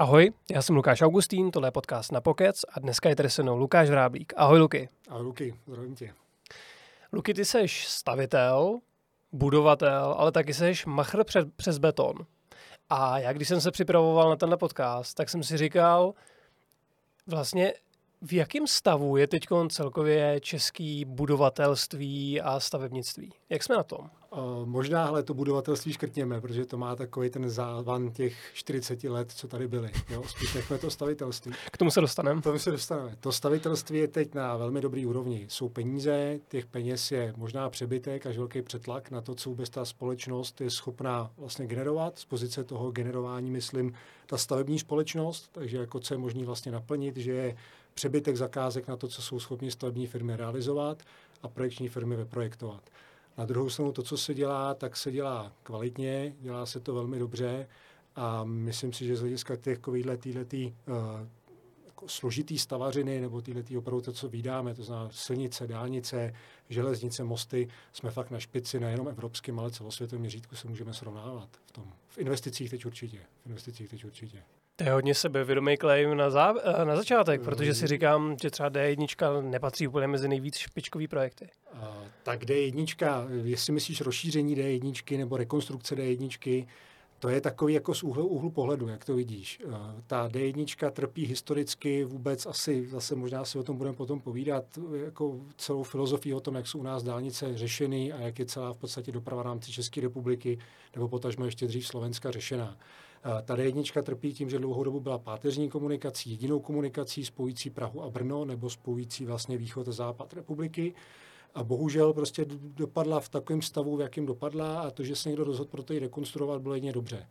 Ahoj, já jsem Lukáš Augustín, tohle je podcast na Pokec a dneska je tady se mnou Lukáš Vráblík. Ahoj Luky. Ahoj Luky, zdravím tě. Luky, ty seš stavitel, budovatel, ale taky seš machr před, přes beton. A já, když jsem se připravoval na tenhle podcast, tak jsem si říkal, vlastně v jakém stavu je teď celkově český budovatelství a stavebnictví? Jak jsme na tom? Možná ale to budovatelství škrtněme, protože to má takový ten závan těch 40 let, co tady byly. Jo? Spíš nechme to stavitelství. K tomu se dostaneme. K tomu se dostaneme. To stavitelství je teď na velmi dobrý úrovni. Jsou peníze, těch peněz je možná přebytek až velký přetlak na to, co vůbec ta společnost je schopná vlastně generovat. Z pozice toho generování myslím ta stavební společnost, takže jako co je možné vlastně naplnit, že je přebytek zakázek na to, co jsou schopni stavební firmy realizovat a projekční firmy vyprojektovat. Na druhou stranu to, co se dělá, tak se dělá kvalitně, dělá se to velmi dobře a myslím si, že z hlediska takovýhle týhletý, uh, jako složitý stavařiny nebo týhletý opravdu to, co vydáme, to znamená silnice, dálnice, železnice, mosty, jsme fakt na špici nejenom evropským, ale celosvětovém měřítku se můžeme srovnávat v tom. V investicích teď určitě. V investicích teď určitě. To je hodně sebevědomý claim na, zá, eh, na začátek, protože si říkám, že třeba D1 nepatří úplně mezi nejvíc špičkový projekty. Uh, tak D1, jestli myslíš rozšíření D1 nebo rekonstrukce D1, to je takový jako z úhlu, úhlu pohledu, jak to vidíš. Uh, ta D1 trpí historicky vůbec asi, zase možná si o tom budeme potom povídat, jako celou filozofii o tom, jak jsou u nás dálnice řešeny a jak je celá v podstatě doprava v rámci České republiky, nebo potažmo ještě dřív Slovenska řešená. Ta D1 trpí tím, že dlouhou dobu byla páteřní komunikací, jedinou komunikací spojící Prahu a Brno nebo spojící vlastně východ a západ republiky. A bohužel prostě dopadla v takovém stavu, v jakém dopadla a to, že se někdo rozhodl pro to ji rekonstruovat, bylo jedině dobře.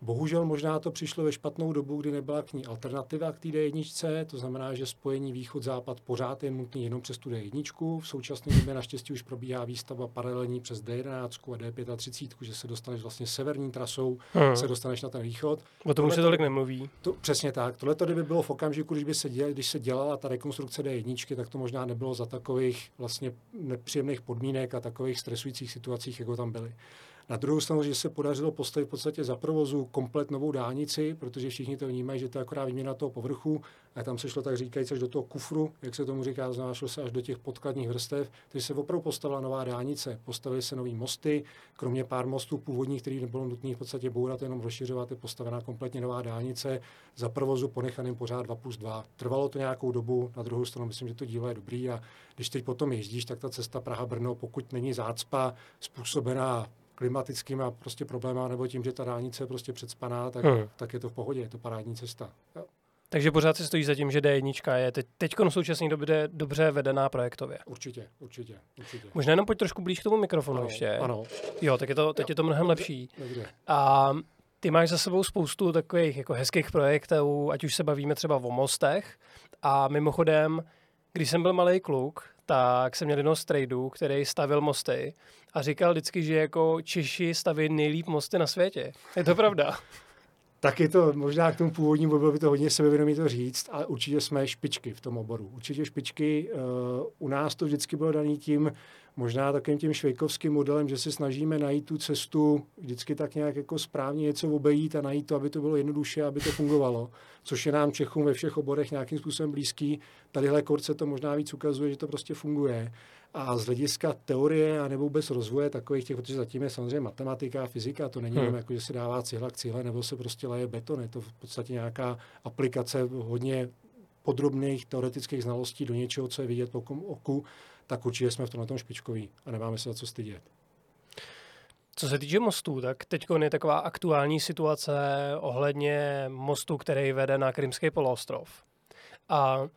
Bohužel možná to přišlo ve špatnou dobu, kdy nebyla k ní alternativa k té D1, to znamená, že spojení východ-západ pořád je nutný jenom přes tu D1. V současné době naštěstí už probíhá výstava paralelní přes D11 a D35, že se dostaneš vlastně severní trasou, hmm. se dostaneš na ten východ. O tom už se tolik nemluví. To, přesně tak. Tohle to by bylo v okamžiku, když, by se děl, když se dělala ta rekonstrukce D1, tak to možná nebylo za takových vlastně nepříjemných podmínek a takových stresujících situacích, jako tam byly. Na druhou stranu, že se podařilo postavit v podstatě za provozu komplet novou dálnici, protože všichni to vnímají, že to je akorát výměna toho povrchu, a tam se šlo tak říkajíc až do toho kufru, jak se tomu říká, znášlo se až do těch podkladních vrstev, takže se opravdu postavila nová dálnice, postavily se nové mosty, kromě pár mostů původních, který nebylo nutné v podstatě bourat, jenom rozšiřovat, je postavená kompletně nová dálnice, za provozu ponechaným pořád 2 plus 2. Trvalo to nějakou dobu, na druhou stranu myslím, že to dílo je dobrý a když teď potom jezdíš, tak ta cesta Praha-Brno, pokud není zácpa způsobená klimatickými prostě problémy, nebo tím, že ta dálnice je prostě předspaná, tak, hmm. tak je to v pohodě, je to parádní cesta. Jo. Takže pořád si stojí za tím, že D1 je teď, teď v současné době dobře vedená projektově. Určitě, určitě, určitě. Možná jenom pojď trošku blíž k tomu mikrofonu ano, ještě. Ano. Jo, tak je to, teď je to mnohem lepší. A ty máš za sebou spoustu takových jako hezkých projektů, ať už se bavíme třeba o mostech. A mimochodem, když jsem byl malý kluk, tak jsem měl jednoho strejdu, který stavil mosty a říkal vždycky, že jako Češi staví nejlíp mosty na světě. Je to pravda? tak je to možná k tomu původnímu bylo by to hodně sebevědomí to říct, ale určitě jsme špičky v tom oboru. Určitě špičky. Uh, u nás to vždycky bylo daný tím, možná takovým tím švejkovským modelem, že se snažíme najít tu cestu vždycky tak nějak jako správně něco obejít a najít to, aby to bylo jednoduše, aby to fungovalo, což je nám Čechům ve všech oborech nějakým způsobem blízký. Tadyhle korce to možná víc ukazuje, že to prostě funguje. A z hlediska teorie a nebo vůbec rozvoje takových těch, protože zatím je samozřejmě matematika a fyzika, to není hmm. jenom jako, že se dává cihla k cihle nebo se prostě leje beton, je to v podstatě nějaká aplikace hodně podrobných teoretických znalostí do něčeho, co je vidět po oku, tak určitě jsme v tomhle tom špičkoví a nemáme se za co stydět. Co se týče mostů, tak teď je taková aktuální situace ohledně mostu, který vede na Krymský poloostrov. A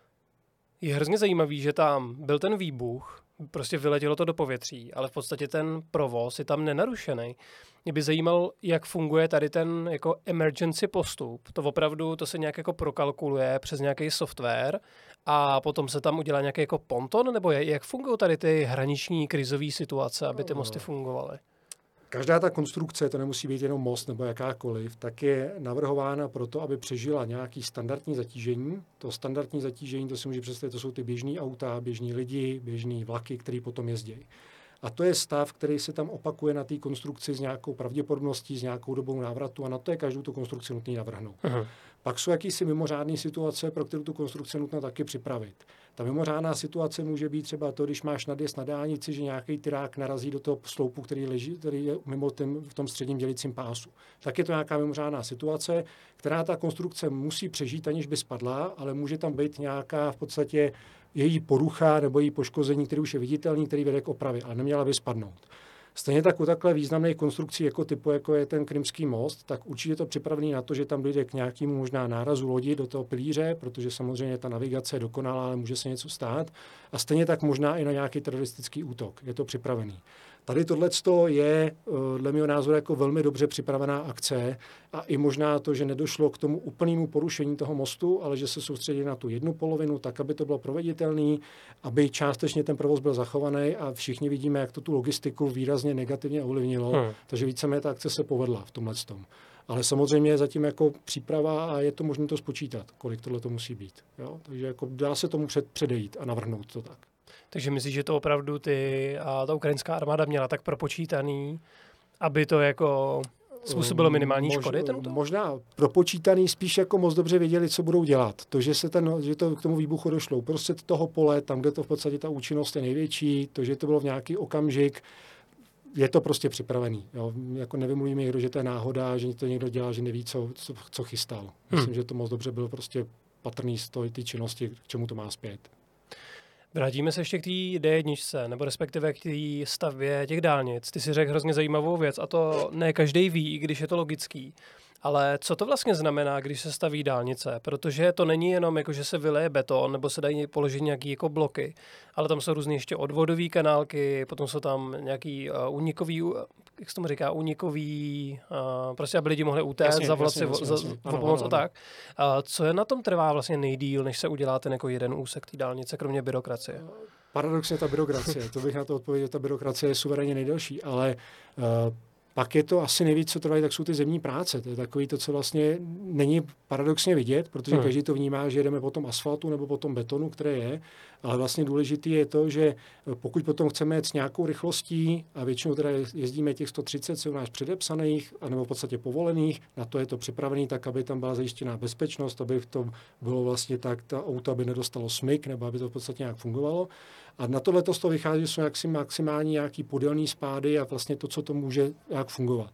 je hrozně zajímavý, že tam byl ten výbuch, prostě vyletělo to do povětří, ale v podstatě ten provoz je tam nenarušený. Mě by zajímal, jak funguje tady ten jako emergency postup. To opravdu, to se nějak jako prokalkuluje přes nějaký software a potom se tam udělá nějaký jako ponton, nebo je, jak fungují tady ty hraniční krizové situace, aby ty mosty fungovaly? Každá ta konstrukce, to nemusí být jenom most nebo jakákoliv, tak je navrhována proto, aby přežila nějaký standardní zatížení. To standardní zatížení, to si může představit, to jsou ty běžní auta, běžní lidi, běžní vlaky, které potom jezdí. A to je stav, který se tam opakuje na té konstrukci s nějakou pravděpodobností, s nějakou dobou návratu a na to je každou tu konstrukci nutný navrhnout. Aha. Pak jsou jakýsi mimořádné situace, pro kterou tu konstrukci nutno taky připravit. Ta mimořádná situace může být třeba to, když máš nadjezd na dálnici, že nějaký tyrák narazí do toho sloupu, který, leží, který je mimo tím, v tom středním dělicím pásu. Tak je to nějaká mimořádná situace, která ta konstrukce musí přežít, aniž by spadla, ale může tam být nějaká v podstatě její porucha nebo její poškození, který už je viditelný, který vede k opravě, ale neměla by spadnout. Stejně tak u takhle významných konstrukcí jako typu, jako je ten Krymský most, tak určitě to připravený na to, že tam dojde k nějakému možná nárazu lodi do toho pilíře, protože samozřejmě ta navigace je dokonalá, ale může se něco stát. A stejně tak možná i na nějaký teroristický útok. Je to připravený. Tady tohle je, eh, dle mého názoru, jako velmi dobře připravená akce a i možná to, že nedošlo k tomu úplnému porušení toho mostu, ale že se soustředí na tu jednu polovinu, tak, aby to bylo proveditelné, aby částečně ten provoz byl zachovaný a všichni vidíme, jak to tu logistiku výrazně negativně ovlivnilo. Hmm. Takže víceméně ta akce se povedla v tomhle tom. Ale samozřejmě zatím jako příprava a je to možné to spočítat, kolik tohle to musí být. Jo? Takže jako dá se tomu před, předejít a navrhnout to tak. Takže myslíš, že to opravdu ty a ta ukrajinská armáda měla tak propočítaný, aby to jako způsobilo minimální Mož, škody? Ten možná propočítaný, spíš jako moc dobře věděli, co budou dělat. To, že se ten, že to k tomu výbuchu došlo, prostě toho pole, tam, kde to v podstatě ta účinnost je největší, to, že to bylo v nějaký okamžik, je to prostě připravený. Jo. Jako nevymluví mi někdo, že to je náhoda, že to někdo dělá, že neví, co, co, co chystal. Myslím, hmm. že to moc dobře bylo prostě patrný z té činnosti, k čemu to má zpět. Vrátíme se ještě k té D1, nebo respektive k té stavbě těch dálnic. Ty si řekl hrozně zajímavou věc a to ne každý ví, i když je to logický. Ale co to vlastně znamená, když se staví dálnice? Protože to není jenom jako, že se vyleje beton nebo se dají položit nějaké jako bloky, ale tam jsou různé ještě odvodové kanálky, potom jsou tam nějaký uh, unikový, jak se tomu říká, unikový, uh, prostě aby lidi mohli utéct, jasně, zavolat si za, za pomoc a tak. Uh, co je na tom trvá vlastně nejdíl, než se udělá ten jako jeden úsek té dálnice, kromě byrokracie? Paradoxně ta byrokracie, to bych na to odpověděl, ta byrokracie je suverénně nejdelší, ale uh, pak je to asi nejvíc, co trvají, tak jsou ty zemní práce. To je takový to, co vlastně není paradoxně vidět, protože hmm. každý to vnímá, že jedeme po tom asfaltu nebo po tom betonu, které je. Ale vlastně důležité je to, že pokud potom chceme jet s nějakou rychlostí, a většinou teda jezdíme těch 130, co u nás předepsaných, anebo v podstatě povolených, na to je to připravený tak, aby tam byla zajištěná bezpečnost, aby to bylo vlastně tak, ta auto by nedostalo smyk, nebo aby to v podstatě nějak fungovalo. A na tohle to vychází, že jsou jaksi maximální nějaký podelný spády a vlastně to, co to může jak fungovat.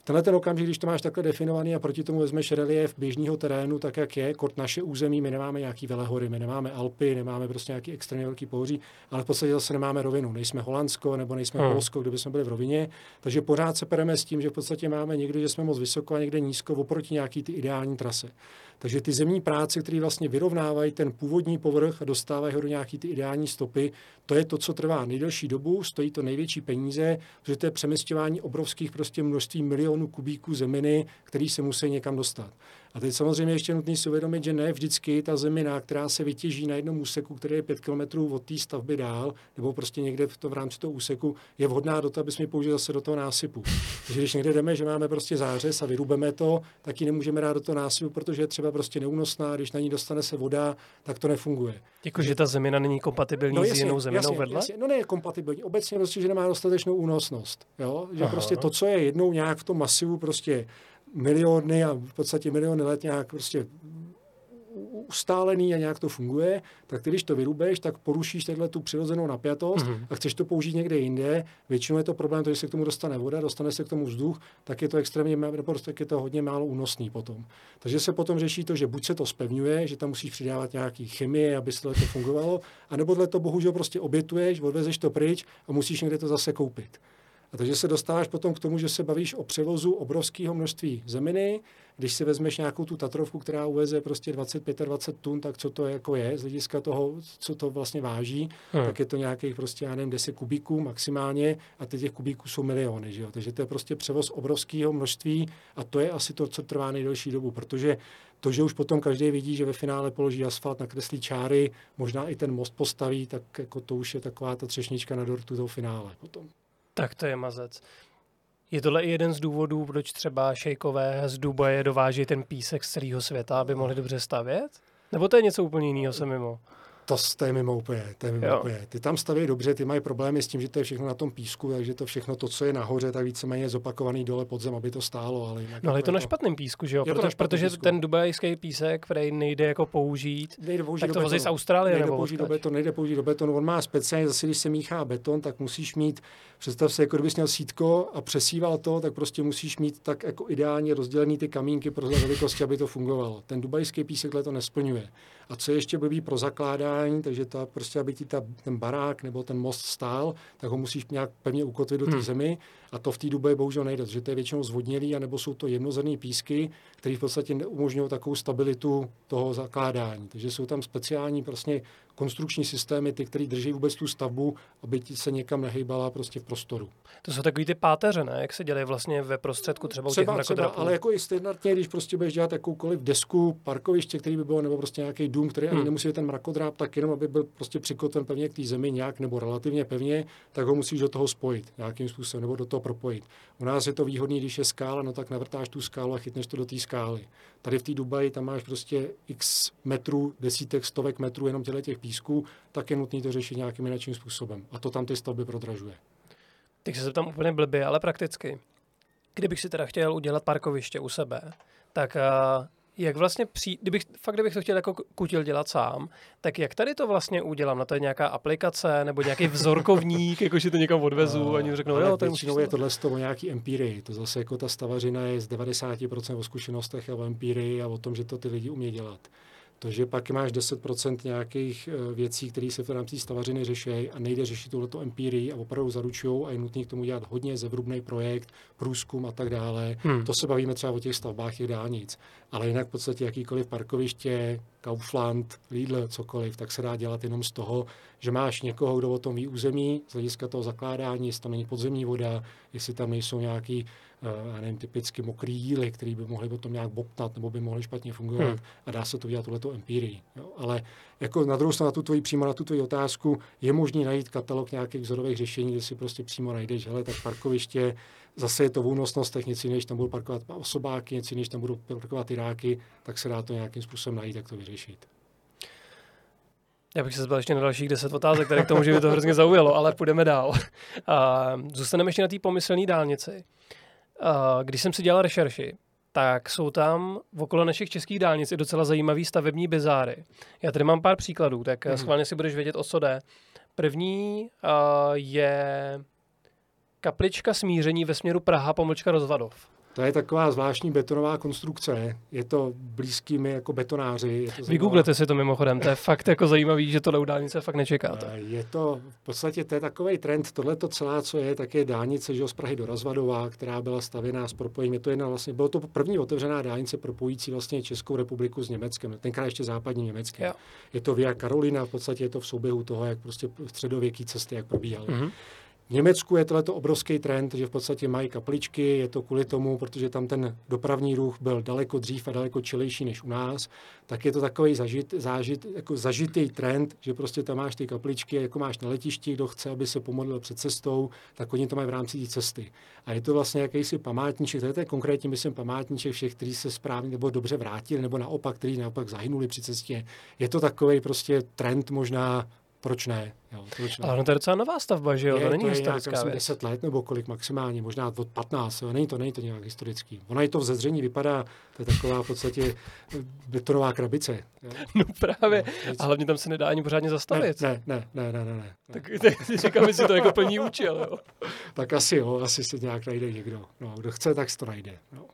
V tenhle ten okamžik, když to máš takhle definovaný a proti tomu vezmeš relief běžného terénu, tak jak je, kort naše území, my nemáme nějaký velehory, my nemáme Alpy, nemáme prostě nějaký extrémně velký pohoří, ale v podstatě zase nemáme rovinu. Nejsme Holandsko nebo nejsme hmm. Polsko, kdyby jsme byli v rovině. Takže pořád se pereme s tím, že v podstatě máme někdy, že jsme moc vysoko a někde nízko oproti nějaký ty ideální trase. Takže ty zemní práce, které vlastně vyrovnávají ten původní povrch a dostávají ho do nějaký ty ideální stopy, to je to, co trvá nejdelší dobu, stojí to největší peníze, protože to je přemysťování obrovských prostě množství milionů kubíků zeminy, který se musí někam dostat. A teď samozřejmě ještě nutný si uvědomit, že ne vždycky ta zemina, která se vytěží na jednom úseku, který je 5 km od té stavby dál, nebo prostě někde v, to, v rámci toho úseku, je vhodná do toho, aby jsme ji použili zase do toho násypu. Takže když někde jdeme, že máme prostě zářez a vyrubeme to, tak ji nemůžeme dát do toho násypu, protože je třeba prostě neúnosná, když na ní dostane se voda, tak to nefunguje. Jako, že ta zemina není kompatibilní no, jasně, s jinou zeminou jasně, vedle? Jasně. No ne je kompatibilní. Obecně prostě, že nemá dostatečnou únosnost. Jo? Že Aha. prostě to, co je jednou nějak v tom masivu prostě miliony a v podstatě miliony let nějak prostě ustálený a nějak to funguje, tak ty, když to vyrubeš, tak porušíš tenhle tu přirozenou napjatost mm-hmm. a chceš to použít někde jinde. Většinou je to problém, to, že se k tomu dostane voda, dostane se k tomu vzduch, tak je to extrémně, nebo tak je to hodně málo únosný potom. Takže se potom řeší to, že buď se to spevňuje, že tam musíš přidávat nějaký chemie, aby se to fungovalo, anebo to bohužel prostě obětuješ, odvezeš to pryč a musíš někde to zase koupit. A takže se dostáváš potom k tomu, že se bavíš o převozu obrovského množství zeminy. Když si vezmeš nějakou tu Tatrovku, která uveze prostě 20-25 tun, tak co to jako je z hlediska toho, co to vlastně váží, hmm. tak je to nějakých prostě, já nevím, 10 kubíků maximálně a teď těch kubíků jsou miliony. Že jo? Takže to je prostě převoz obrovského množství a to je asi to, co trvá nejdelší dobu, protože to, že už potom každý vidí, že ve finále položí asfalt, nakreslí čáry, možná i ten most postaví, tak jako to už je taková ta třešnička na dortu toho finále potom. Tak to je mazec. Je tohle i jeden z důvodů, proč třeba šejkové z Dubaje dováží ten písek z celého světa, aby mohli dobře stavět? Nebo to je něco úplně jiného se mimo? To, to je mimo úplně, to je mimo úplně. Ty tam staví dobře, ty mají problémy s tím, že to je všechno na tom písku, takže to všechno to, co je nahoře, tak víceméně je zopakovaný dole pod zem, aby to stálo. Ale no ale je to na špatném písku, že jo? Proto, protože písku. ten dubajský písek, který nejde jako použít, nejde použít tak to vozí z Austrálie nejde nebo použít do nejde použít do betonu. On má speciálně, zase když se míchá beton, tak musíš mít, představ si, jako kdybys měl sítko a přesíval to, tak prostě musíš mít tak jako ideálně rozdělený ty kamínky pro velikosti, aby to fungovalo. Ten dubajský písek to nesplňuje. A co je ještě blbý pro zakládání, takže ta, prostě, aby ti ta, ten barák nebo ten most stál, tak ho musíš nějak pevně ukotvit do té hmm. zemi a to v té Dubaji bohužel nejde, protože to je většinou zvodnělý, anebo jsou to jednozrnné písky, které v podstatě neumožňují takovou stabilitu toho zakládání. Takže jsou tam speciální prostě konstrukční systémy, ty, které drží vůbec tu stavbu, aby se někam nehejbala prostě v prostoru. To jsou takový ty páteře, ne? Jak se dělají vlastně ve prostředku třeba, třeba u těch třeba, ale jako i standardně, když prostě budeš dělat jakoukoliv desku, parkoviště, který by bylo, nebo prostě nějaký dům, který hmm. ani nemusí být ten mrakodráp, tak jenom, aby byl prostě přikotven pevně k té zemi nějak nebo relativně pevně, tak ho musíš do toho spojit nějakým způsobem nebo do toho propojit. U nás je to výhodné, když je skála, no tak navrtáš tu skálu a chytneš to do té skály. Tady v té Dubaji tam máš prostě x metrů, desítek, stovek metrů jenom těle těch písků, tak je nutné to řešit nějakým jiným způsobem. A to tam ty stavby prodražuje. Teď se zeptám úplně blbě, ale prakticky. Kdybych si teda chtěl udělat parkoviště u sebe, tak uh, jak vlastně při, kdybych, fakt kdybych to chtěl jako kutil dělat sám, tak jak tady to vlastně udělám? Na to je nějaká aplikace nebo nějaký vzorkovník, jakože to někam odvezu no, a oni řeknou, jo, to je je tohle z toho nějaký empiry. To zase jako ta stavařina je z 90% o zkušenostech a o empiry a o tom, že to ty lidi umí dělat. To, že pak máš 10% nějakých eh, věcí, které se v rámci stavařiny řeší a nejde řešit tohleto empirii a opravdu zaručují a je nutné k tomu dělat hodně zevrubný projekt, průzkum a tak dále. Hmm. To se bavíme třeba o těch stavbách těch dálnic. Ale jinak v podstatě jakýkoliv parkoviště, Kaufland, Lidl, cokoliv, tak se dá dělat jenom z toho, že máš někoho, kdo o tom ví území, z hlediska toho zakládání, jestli tam není podzemní voda, jestli tam nejsou nějaký já nevím, typicky mokrý jíly, který by mohli potom nějak bobtnat nebo by mohly špatně fungovat hmm. a dá se to dělat tohleto empirii. Jo. Ale jako na druhou stranu na tu tvoji, přímo na tu tvoji otázku je možný najít katalog nějakých vzorových řešení, kde si prostě přímo najdeš, hele, tak parkoviště, zase je to v únosnostech, něco než tam budou parkovat osobáky, něco než tam budou parkovat Iráky, tak se dá to nějakým způsobem najít, jak to vyřešit. Já bych se zbyl ještě na dalších deset otázek, které k tomu, že by to hrozně zaujalo, ale půjdeme dál. A zůstaneme ještě na té pomyslné dálnici. Uh, když jsem si dělal rešerši, tak jsou tam v okolo našich českých dálnic i docela zajímavý stavební bizáry. Já tady mám pár příkladů, tak mm. schválně si budeš vědět, o co jde. První uh, je kaplička smíření ve směru Praha pomlčka Rozvadov. To je taková zvláštní betonová konstrukce. Je to blízký mi jako betonáři. Je to Vygooglete si to mimochodem, to je fakt jako zajímavý, že to u dálnice fakt nečekáte. Je to v podstatě to je takový trend. Tohle to celá, co je, tak je dálnice že z Prahy do Razvadova, která byla stavěná s propojením. Je to jedna vlastně, bylo to první otevřená dálnice propojící vlastně Českou republiku s Německem, tenkrát ještě západním Německem. Jo. Je to Via Karolina, v podstatě je to v souběhu toho, jak prostě středověký cesty, jak probíhaly. Mm-hmm. V Německu je tohleto obrovský trend, že v podstatě mají kapličky, je to kvůli tomu, protože tam ten dopravní ruch byl daleko dřív a daleko čilejší než u nás, tak je to takový zažit, zážit, jako zažitý trend, že prostě tam máš ty kapličky, jako máš na letišti, kdo chce, aby se pomodlil před cestou, tak oni to mají v rámci té cesty. A je to vlastně jakýsi památníček, to je konkrétně, myslím, památníček všech, kteří se správně nebo dobře vrátili, nebo naopak, kteří naopak zahynuli při cestě. Je to takový prostě trend možná proč ne? Jo, proč ne? Ale no to je docela nová stavba, že jo? Je, to není to historická je nějak, 10 let nebo kolik maximálně, možná od 15, jo? Není to, není to nějak historický. Ona i to vzezření vypadá, to je taková v podstatě betonová krabice. Jo? No právě, no, a hlavně tam se nedá ani pořádně zastavit. Ne, ne, ne, ne, ne. ne. Tak, tak si říkám, že si to jako plní účel, jo? tak asi jo, asi se nějak najde někdo. No, kdo chce, tak se to najde. No.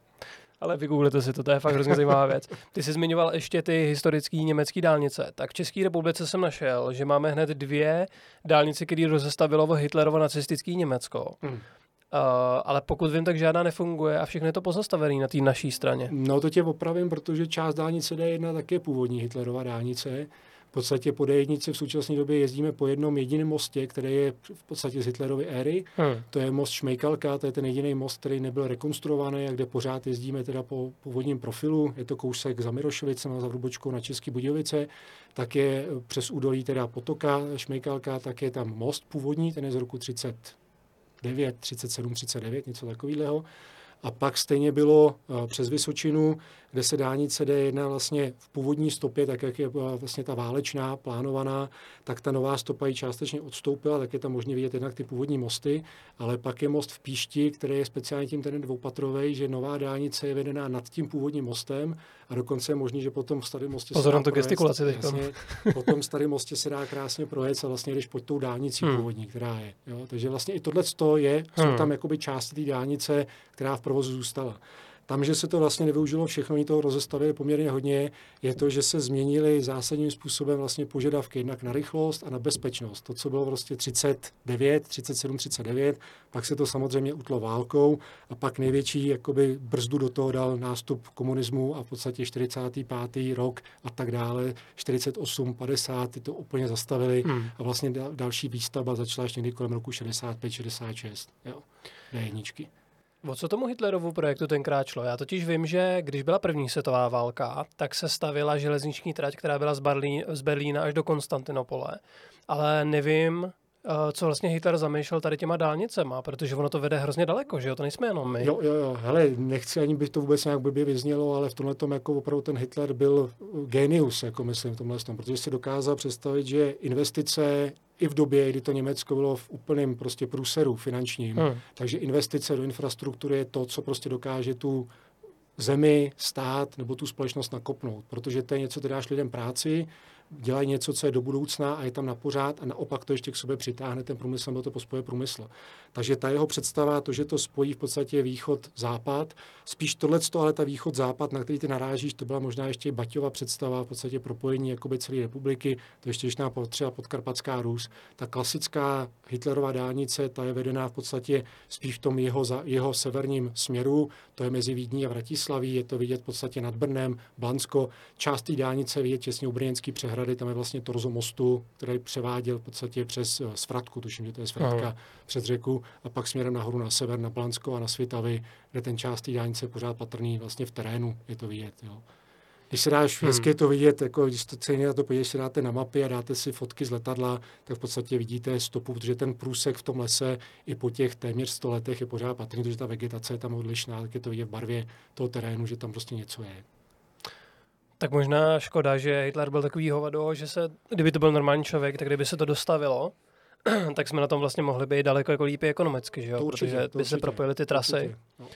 Ale vygooglete si to, to je fakt hrozně zajímavá věc. Ty jsi zmiňoval ještě ty historické německé dálnice. Tak v České republice jsem našel, že máme hned dvě dálnice, které rozestavilo Hitlerovo nacistické Německo. Hmm. Uh, ale pokud vím, tak žádná nefunguje a všechno je to pozastavené na té naší straně. No to tě opravím, protože část dálnice D1 tak je původní Hitlerova dálnice podstatě po D1 v současné době jezdíme po jednom jediném mostě, který je v podstatě z Hitlerovy éry. Hmm. To je most Šmejkalka, to je ten jediný most, který nebyl rekonstruovaný a kde pořád jezdíme teda po původním profilu. Je to kousek za Mirošovicem a za Vrubočkou na České Budějovice. Tak je přes údolí teda potoka Šmejkalka, tak je tam most původní, ten je z roku 39, 37, 39, něco takového. A pak stejně bylo eh, přes Vysočinu, kde se dálnice D1 vlastně v původní stopě, tak jak je vlastně ta válečná, plánovaná, tak ta nová stopa ji částečně odstoupila, tak je tam možné vidět jednak ty původní mosty, ale pak je most v Píšti, který je speciálně tím ten dvoupatrový, že nová dálnice je vedená nad tím původním mostem a dokonce je možný, že potom v starém mostě Pozor na to gestikulaci teď. Jasně, potom v starém mostě se dá krásně projet a vlastně když pod tou dálnicí hmm. původní, která je. Jo? Takže vlastně i tohle je, hmm. jsou tam jakoby části té dálnice, která v provozu zůstala. Tam, že se to vlastně nevyužilo všechno, oni toho rozestavili poměrně hodně, je to, že se změnily zásadním způsobem vlastně požadavky jednak na rychlost a na bezpečnost. To, co bylo vlastně 39, 37, 39, pak se to samozřejmě utlo válkou a pak největší jakoby brzdu do toho dal nástup komunismu a v podstatě 45. rok a tak dále, 48, 50, ty to úplně zastavili hmm. a vlastně další výstavba začala ještě někdy kolem roku 65, 66. Jo, jedničky. O co tomu Hitlerovu projektu tenkrát šlo? Já totiž vím, že když byla první světová válka, tak se stavila železniční trať, která byla z, Berlín, z Berlína až do Konstantinopole. Ale nevím, co vlastně Hitler zamýšlel tady těma dálnicema, protože ono to vede hrozně daleko, že jo, to nejsme jenom my. Jo, jo, jo, hele, nechci ani by to vůbec nějak blbě vyznělo, ale v tomhle tom jako opravdu ten Hitler byl genius, jako myslím v tomhle tom, protože si dokázal představit, že investice i v době, kdy to Německo bylo v úplném prostě průseru finančním, hmm. takže investice do infrastruktury je to, co prostě dokáže tu zemi, stát nebo tu společnost nakopnout, protože to je něco, co dáš lidem práci, dělají něco, co je do budoucna a je tam na pořád a naopak to ještě k sobě přitáhne ten průmysl nebo to pospoje průmysl. Takže ta jeho představa, to, že to spojí v podstatě východ-západ, spíš tohle, ale ta východ-západ, na který ty narážíš, to byla možná ještě Baťova představa, v podstatě propojení jakoby celé republiky, to ještě ještě potřeba podkarpatská Rus. Ta klasická Hitlerová dálnice, ta je vedená v podstatě spíš v tom jeho, jeho severním směru, to je mezi Vídní a Vratislaví, je to vidět v podstatě nad Brnem, Bansko, část té dálnice vidět těsně u Brněnský přehrady, tam je vlastně torzo mostu, který převáděl v podstatě přes eh, Svratku, tuším, že to je Svratka, Aha. přes řeku a pak směrem nahoru na sever, na Plansko a na Svitavy, kde ten část té dálnice je pořád patrný vlastně v terénu, je to vidět. Jo. Když se dáš, hmm. hezky to vidět, jako když to celý na to podíváš, si dáte na mapy a dáte si fotky z letadla, tak v podstatě vidíte stopu, protože ten průsek v tom lese i po těch téměř 100 letech je pořád patrný, protože ta vegetace je tam odlišná, tak je to vidět v barvě toho terénu, že tam prostě něco je. Tak možná škoda, že Hitler byl takový hovado, že se, kdyby to byl normální člověk, tak kdyby se to dostavilo, tak jsme na tom vlastně mohli být daleko jako líp ekonomicky, že jo? To určitě, protože to by se propojily ty trasy. No.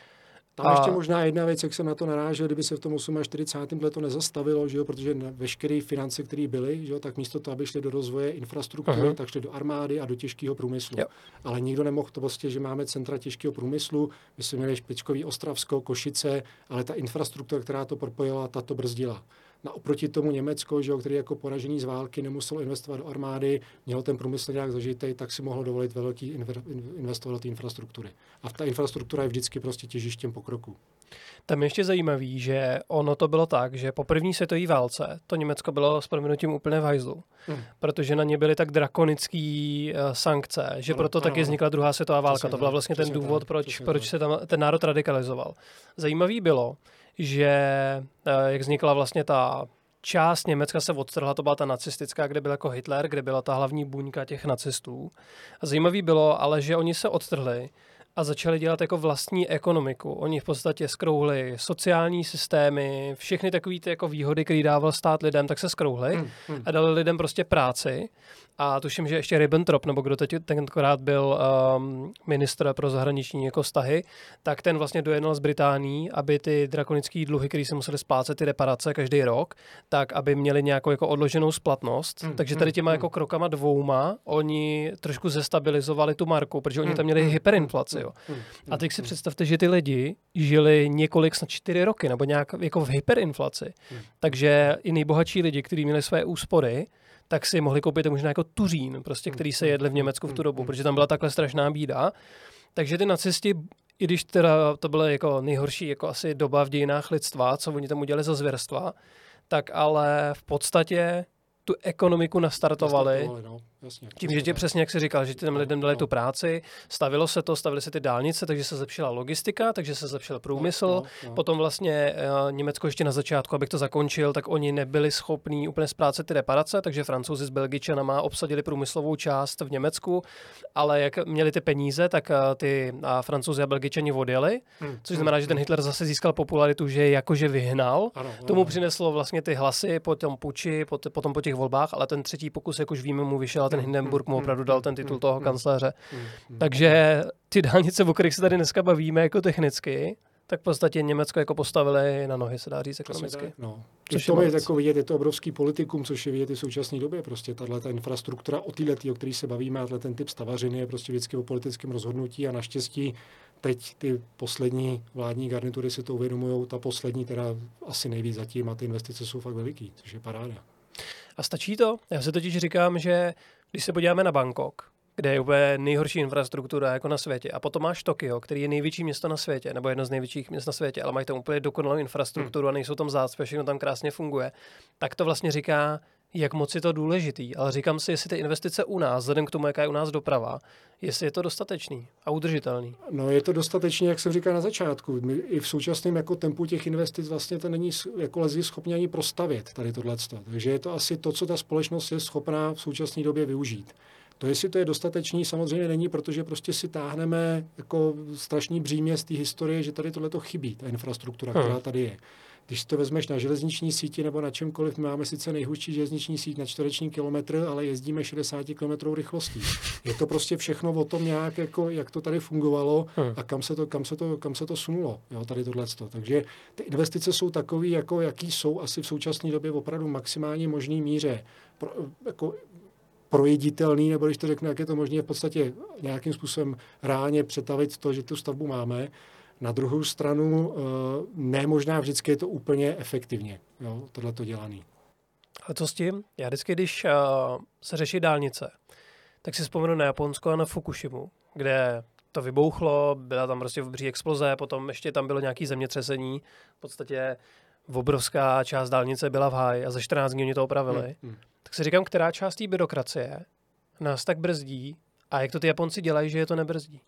Tam a... ještě možná jedna věc, jak jsem na to narážel, kdyby se v tom 48. let to nezastavilo, že jo, protože veškeré finance, které byly, že jo, tak místo toho, aby šly do rozvoje infrastruktury, uh-huh. tak šly do armády a do těžkého průmyslu. Jo. Ale nikdo nemohl to prostě, že máme centra těžkého průmyslu, my jsme měli Špičkový Ostravsko, Košice, ale ta infrastruktura, která to propojila, ta to brzdila. Na oproti tomu Německo, že, který jako poražení z války nemuselo investovat do armády, mělo ten průmysl nějak zažitý, tak si mohlo dovolit velký investovat do té infrastruktury. A ta infrastruktura je vždycky prostě těžištěm pokroku. Tam je ještě zajímavý, že ono to bylo tak, že po první světové válce to Německo bylo s proměnutím úplně v hajzlu, hmm. protože na ně byly tak drakonické uh, sankce, že ano, proto ano, taky vznikla druhá světová válka. to byl vlastně ten důvod, tak, proč, proč se tam ten národ radikalizoval. Zajímavý bylo, že eh, jak vznikla vlastně ta část Německa se odtrhla, to byla ta nacistická, kde byl jako Hitler, kde byla ta hlavní buňka těch nacistů. A zajímavý bylo ale, že oni se odtrhli a začali dělat jako vlastní ekonomiku. Oni v podstatě skrouhli sociální systémy, všechny takové ty jako výhody, které dával stát lidem, tak se skrouhli hmm, hmm. a dali lidem prostě práci. A tuším, že ještě Ribbentrop, nebo kdo teď tenkrát byl um, ministr pro zahraniční jako vztahy, tak ten vlastně dojednal z Británii, aby ty drakonické dluhy, které se museli splácet, ty reparace každý rok, tak aby měli nějakou jako odloženou splatnost. Hmm, Takže tady hmm, těma hmm. jako krokama dvouma oni trošku zestabilizovali tu marku, protože oni hmm, tam měli hmm, hyperinflaci. Jo. A teď si představte, že ty lidi žili několik, snad čtyři roky, nebo nějak jako v hyperinflaci. Takže i nejbohatší lidi, kteří měli své úspory, tak si mohli koupit možná jako tuřín, prostě, který se jedli v Německu v tu dobu, protože tam byla takhle strašná bída. Takže ty nacisti, i když teda to byla jako nejhorší jako asi doba v dějinách lidstva, co oni tam udělali za zvěrstva, tak ale v podstatě tu ekonomiku nastartovali, nastartovali no. Jasně. Tím, že ti přesně, jak jsi říkal, že těm lidem dali tu práci, stavilo se to, stavily se ty dálnice, takže se zlepšila logistika, takže se zlepšil průmysl. No, no, no. Potom vlastně uh, Německo ještě na začátku, abych to zakončil, tak oni nebyli schopní úplně zprácet ty reparace, takže francouzi s Belgičanama obsadili průmyslovou část v Německu, ale jak měli ty peníze, tak uh, ty uh, francouzi a Belgičani odjeli, hmm. což znamená, že ten Hitler zase získal popularitu, že je jakože vyhnal. Ano, ano. Tomu přineslo vlastně ty hlasy po tom puči, po t- potom po těch volbách, ale ten třetí pokus, jak už víme, mu vyšel ten Hindenburg mu opravdu dal ten titul toho kancléře. Takže ty dálnice, o kterých se tady dneska bavíme jako technicky, tak v podstatě Německo jako postavili na nohy, se dá říct ekonomicky. No. Což to je jako vidět, je to obrovský politikum, což je vidět i v současné době. Prostě tahle ta infrastruktura o této, o které se bavíme, a ten typ stavařiny je prostě vždycky o politickém rozhodnutí a naštěstí teď ty poslední vládní garnitury si to uvědomují, ta poslední teda asi nejvíc zatím a ty investice jsou fakt veliký, což je paráda. A stačí to? Já se totiž říkám, že když se podíváme na Bangkok, kde je úplně nejhorší infrastruktura jako na světě. A potom máš Tokio, který je největší město na světě, nebo jedno z největších měst na světě, ale mají tam úplně dokonalou infrastrukturu hmm. a nejsou tam zácpy, všechno tam krásně funguje. Tak to vlastně říká, jak moc je to důležitý. Ale říkám si, jestli ty investice u nás, vzhledem k tomu, jaká je u nás doprava, jestli je to dostatečný a udržitelný. No je to dostatečný, jak jsem říkal na začátku. My i v současném jako tempu těch investic vlastně to není jako lezí schopni ani prostavit tady tohle. Takže je to asi to, co ta společnost je schopná v současné době využít. To, jestli to je dostatečný, samozřejmě není, protože prostě si táhneme jako strašný břímě z té historie, že tady tohle to chybí, ta infrastruktura, hmm. která tady je. Když to vezmeš na železniční síti nebo na čemkoliv, my máme sice nejhustší železniční síť na čtvereční kilometr, ale jezdíme 60 km rychlostí. Je to prostě všechno o tom nějak, jako, jak to tady fungovalo hmm. a kam se to, kam se to, kam se to sunulo, jo, tady tohle. Takže ty investice jsou takové, jako jaký jsou asi v současné době opravdu maximálně možný míře. Pro, jako projeditelný, nebo když to řeknu, jak je to možné v podstatě nějakým způsobem reálně přetavit to, že tu stavbu máme. Na druhou stranu, eh, ne možná vždycky je to úplně efektivně, jo, tohle to dělaný. A co s tím? Já vždycky, když uh, se řeší dálnice, tak si vzpomenu na Japonsko a na Fukushimu, kde to vybouchlo, byla tam prostě v exploze, potom ještě tam bylo nějaké zemětřesení, v podstatě obrovská část dálnice byla v háji a za 14 dní oni to opravili. Hmm, hmm. Tak si říkám, která část té byrokracie nás tak brzdí a jak to ty Japonci dělají, že je to nebrzdí.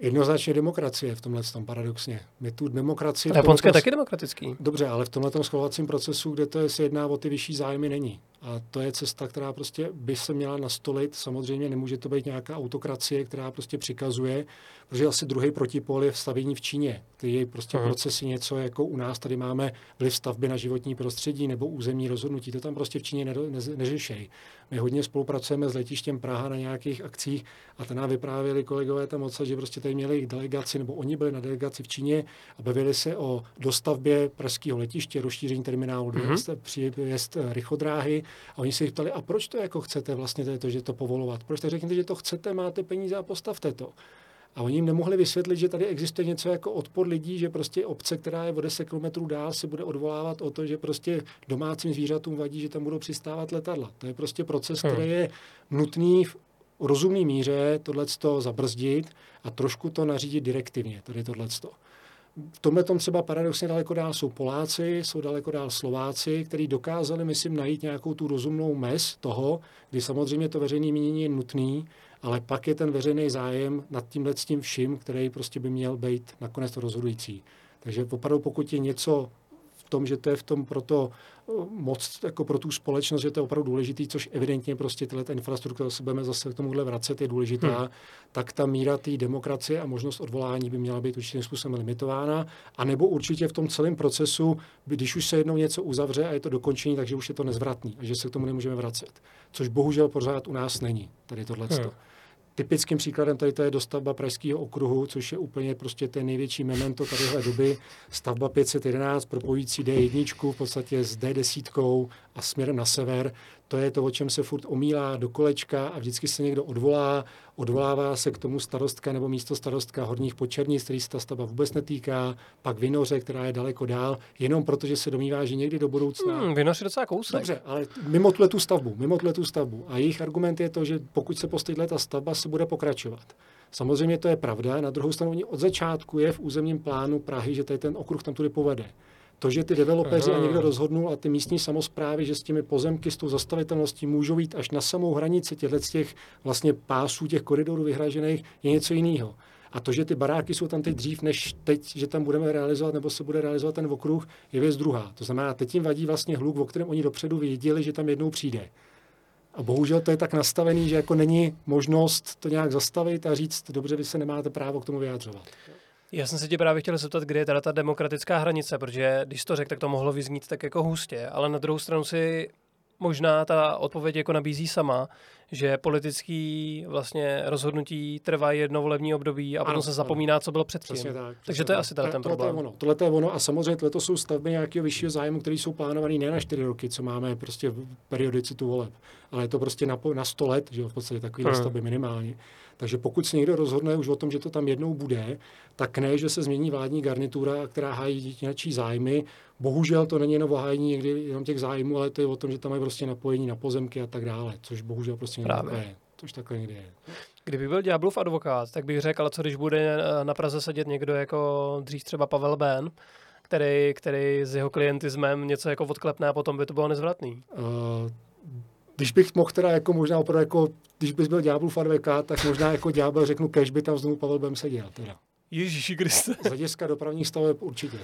Jednoznačně demokracie v tomhle tom paradoxně. My tu demokracii... Japonsko je taky demokratický. Dobře, ale v tomhle schvalovacím procesu, kde to je, se jedná o ty vyšší zájmy, není. A to je cesta, která prostě by se měla nastolit. Samozřejmě nemůže to být nějaká autokracie, která prostě přikazuje, protože asi druhý protipol je stavění v Číně, který je prostě uh-huh. procesy něco, jako u nás tady máme vliv stavby na životní prostředí nebo územní rozhodnutí. To tam prostě v Číně ne, ne, neřešejí. My hodně spolupracujeme s letištěm Praha na nějakých akcích a to nám vyprávěli kolegové tam moc, že prostě tady měli delegaci, nebo oni byli na delegaci v Číně a bavili se o dostavbě pražského letiště, rozšíření terminálu, uh-huh. příjezd rychlodráhy a oni se jich ptali, a proč to jako chcete vlastně to, že to povolovat? Proč tak řekněte, že to chcete, máte peníze a postavte to. A oni jim nemohli vysvětlit, že tady existuje něco jako odpor lidí, že prostě obce, která je o 10 km dál, se bude odvolávat o to, že prostě domácím zvířatům vadí, že tam budou přistávat letadla. To je prostě proces, hmm. který je nutný v rozumné míře tohle zabrzdit a trošku to nařídit direktivně, tady tohle. V tomhle tom třeba paradoxně daleko dál jsou Poláci, jsou daleko dál Slováci, kteří dokázali, myslím, najít nějakou tu rozumnou mez toho, kdy samozřejmě to veřejné mínění je nutný, ale pak je ten veřejný zájem nad tímhle tím vším, který prostě by měl být nakonec rozhodující. Takže opravdu pokud je něco v tom, že to je v tom proto eh, moc jako pro tu společnost, že to je opravdu důležitý, což evidentně prostě tyhle infrastruktura se budeme zase k tomuhle vracet, je důležitá, hmm. tak ta míra té demokracie a možnost odvolání by měla být určitým způsobem limitována, a nebo určitě v tom celém procesu, když už se jednou něco uzavře a je to dokončení, takže už je to nezvratný a že se k tomu nemůžeme vracet. Což bohužel pořád u nás není, tady tohle. Hmm. Typickým příkladem tady to je dostavba Pražského okruhu, což je úplně prostě ten největší memento tadyhle doby. Stavba 511 propojící D1 v podstatě s D10 a směrem na sever. To je to, o čem se furt omílá do kolečka a vždycky se někdo odvolá. Odvolává se k tomu starostka nebo místo starostka Horních Počernic, který se ta stavba vůbec netýká, pak Vinoře, která je daleko dál, jenom protože se domnívá, že někdy do budoucna. Hmm, Vinoř je docela kousek. Dobře, ale mimo tuhle tu stavbu, mimo tuhle tu stavbu. A jejich argument je to, že pokud se postaví ta stavba, se bude pokračovat. Samozřejmě to je pravda. Na druhou stranu od začátku je v územním plánu Prahy, že tady ten okruh tam tudy povede. To, že ty developeři a někdo rozhodnul a ty místní samozprávy, že s těmi pozemky, s tou zastavitelností můžou jít až na samou hranici těchto těch vlastně pásů, těch koridorů vyhražených, je něco jiného. A to, že ty baráky jsou tam teď dřív, než teď, že tam budeme realizovat, nebo se bude realizovat ten okruh, je věc druhá. To znamená, teď jim vadí vlastně hluk, o kterém oni dopředu věděli, že tam jednou přijde. A bohužel to je tak nastavený, že jako není možnost to nějak zastavit a říct, dobře, vy se nemáte právo k tomu vyjadřovat. Já jsem se tě právě chtěl zeptat, kde je teda ta demokratická hranice, protože když to řekl, tak to mohlo vyznít tak jako hustě, ale na druhou stranu si možná ta odpověď jako nabízí sama, že politický vlastně rozhodnutí trvá jedno volební období a potom ano, se zapomíná, ano. co bylo předtím. Přesně tak, přesně Takže to je tak. asi teda ten problém. To je ono. Tohle je ono. A samozřejmě to jsou stavby nějakého vyššího zájmu, které jsou plánované ne na čtyři roky, co máme prostě v periodicitu voleb, ale je to prostě na, na 100 let, že v podstatě takové stavby minimálně. Takže pokud se někdo rozhodne už o tom, že to tam jednou bude, tak ne, že se změní vládní garnitura, která hájí něčí zájmy. Bohužel to není jenom o hájení někdy jenom těch zájmů, ale to je o tom, že tam mají prostě napojení na pozemky a tak dále, což bohužel prostě Právě. je. Což takhle někdy je. Kdyby byl ďáblův advokát, tak bych řekl, ale co když bude na Praze sedět někdo jako dřív třeba Pavel Ben, který, který s jeho klientismem něco jako odklepne a potom by to bylo nezvratný. Uh, když bych mohl teda jako možná opravdu jako, když bys byl ďáblův advokát, tak možná jako ďábel řeknu, kež by tam znovu Pavel Bem seděl. Teda. Ježíši Kriste. Z hlediska dopravních staveb určitě.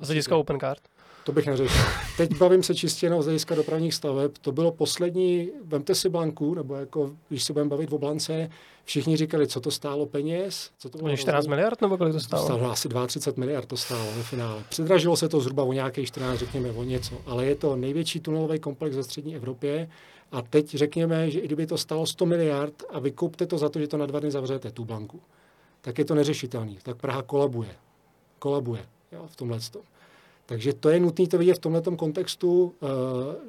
Z hlediska Open Card? To bych neřešil. Teď bavím se čistě jenom z hlediska dopravních staveb. To bylo poslední, vemte si blanku, nebo jako, když se budeme bavit o blance, všichni říkali, co to stálo peněz. Co to bylo 14 miliard nebo kolik to stálo? To stálo asi 32 miliard to stálo ve finále. Předražilo se to zhruba o nějakých 14, řekněme, o něco. Ale je to největší tunelový komplex ve střední Evropě. A teď řekněme, že i kdyby to stalo 100 miliard a vykoupte to za to, že to na dva dny zavřete, tu blanku, tak je to neřešitelný. Tak Praha kolabuje. Kolabuje jo, v tomhle. Takže to je nutné to vidět v tomto kontextu. Eh,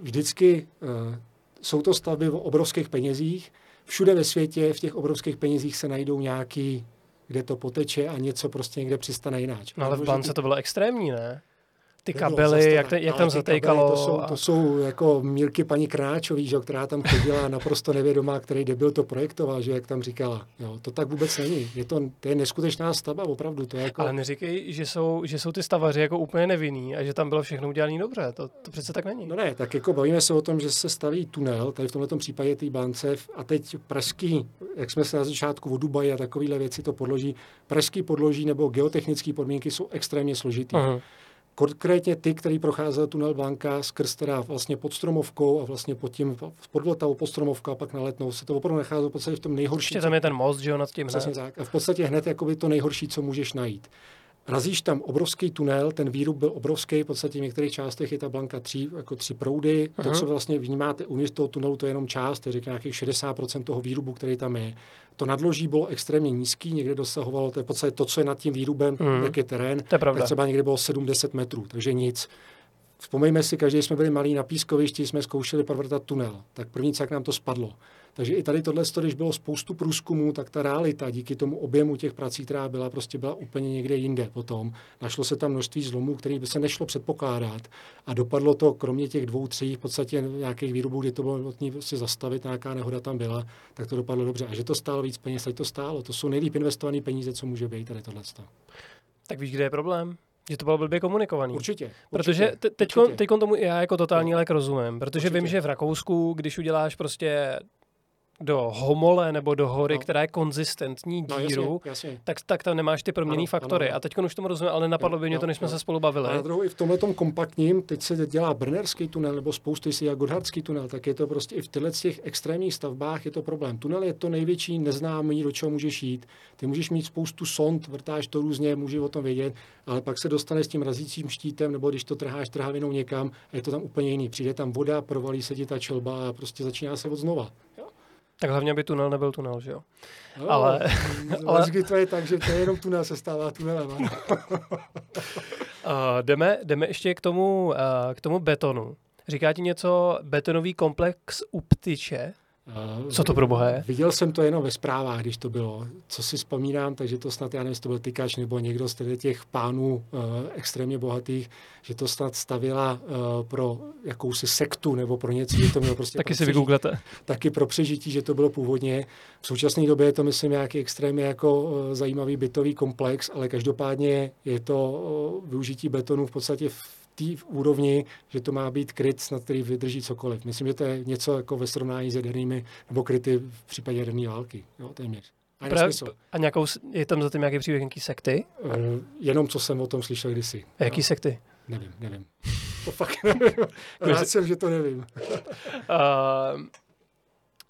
vždycky eh, jsou to stavby o obrovských penězích. Všude ve světě v těch obrovských penězích se najdou nějaký, kde to poteče a něco prostě někde přistane jináč. No ale v bance to bylo extrémní, ne? Ty kabely, jak, te, jak tam zatejkalo. To jsou, to jsou jako mílky paní Kráčový, že, která tam chodila naprosto nevědomá, který debil to projektoval, že, jak tam říkala. Jo, to tak vůbec není. Je to, to je neskutečná stavba, opravdu. To je jako... Ale neříkej, že jsou, že jsou ty stavaři jako úplně nevinní a že tam bylo všechno udělané dobře. To, to přece tak není. No ne, tak jako bavíme se o tom, že se staví tunel, tady v tomto případě té bance, a teď pražský, jak jsme se na začátku o Dubaji a takovéhle věci to podloží, pražský podloží nebo geotechnické podmínky jsou extrémně složitý. Uh-huh. Konkrétně ty, který procházel tunel Blanka skrz teda vlastně pod Stromovkou a vlastně pod tím pod Vltavou, pod Stromovkou a pak na Letnou se to opravdu nacházelo v podstatě v tom nejhorším. Ještě tam je ten most, že jo, nad tím. Přesně tak. A v podstatě hned jakoby to nejhorší, co můžeš najít. Razíš tam obrovský tunel, ten výrub byl obrovský, v podstatě v některých částech je ta blanka tři, jako tři proudy. Uh-huh. To, co vlastně vnímáte uvnitř toho tunelu, to je jenom část, je nějakých 60% toho výrubu, který tam je. To nadloží bylo extrémně nízký, někde dosahovalo, to je v podstatě to, co je nad tím výrubem, uh-huh. jak je terén, to je tak třeba někde bylo 70 metrů, takže nic. Vzpomeňme si, každý jsme byli malí na pískovišti, jsme zkoušeli provrtat tunel. Tak první, jak nám to spadlo. Takže i tady tohle, když bylo spoustu průzkumů, tak ta realita díky tomu objemu těch prací, která byla, prostě byla úplně někde jinde potom. Našlo se tam množství zlomů, který by se nešlo předpokládat a dopadlo to, kromě těch dvou, tří v podstatě nějakých výrobů, kdy to bylo nutné si zastavit, nějaká nehoda tam byla, tak to dopadlo dobře. A že to stálo víc peněz, tak to stálo. To jsou nejlíp investované peníze, co může být tady tohle. Tak víš, kde je problém? Že to bylo blbě komunikovaný. Určitě. Protože teď tomu já jako totální lék rozumím, protože určitě. vím, že v Rakousku, když uděláš prostě do homole nebo do hory, no. která je konzistentní díru, no, jasně, jasně. Tak, tak tam nemáš ty proměný ano, faktory. Ano. A teď už tomu rozumím, ale nenapadlo by mě to, než jsme se spolu bavili. A na druhou i v tomhle kompaktním, teď se dělá Brnerský tunel nebo spoustu si Gotthardský tunel, tak je to prostě i v těchto těch extrémních stavbách je to problém. Tunel je to největší neznámý, do čeho můžeš jít. Ty můžeš mít spoustu sond, vrtáš to různě, můžeš o tom vědět, ale pak se dostane s tím razícím štítem, nebo když to trháš trhavinou někam, a je to tam úplně jiný. Přijde tam voda, provalí se ti ta čelba a prostě začíná se od znova. Tak hlavně by tunel nebyl tunel, že jo? No, ale, ale... to je tak, že to je jenom tunel, se stává tunelem. uh, jdeme, jdeme ještě k tomu, uh, k tomu betonu. Říká ti něco betonový komplex u Ptyče? Co to pro boha je? Viděl jsem to jenom ve zprávách, když to bylo. Co si vzpomínám, takže to snad, já nevím, to byl Tykač nebo někdo z těch pánů uh, extrémně bohatých, že to snad stavila uh, pro jakousi sektu nebo pro něco, že to mělo prostě... Taky si vygooglete. Taky pro přežití, že to bylo původně. V současné době je to, myslím, nějaký extrémně jako uh, zajímavý bytový komplex, ale každopádně je to uh, využití betonu v podstatě v té úrovni, že to má být kryt, snad který vydrží cokoliv. Myslím, že to je něco jako ve srovnání s jadernými nebo kryty v případě jaderné války. Jo, téměř. A, Pra, a nějakou, je tam za tím nějaký příběh, nějaký sekty? Uh, jenom co jsem o tom slyšel kdysi. A jaký no. sekty? Nevím, nevím. To fakt nevím. Rád jsem, že to nevím. uh,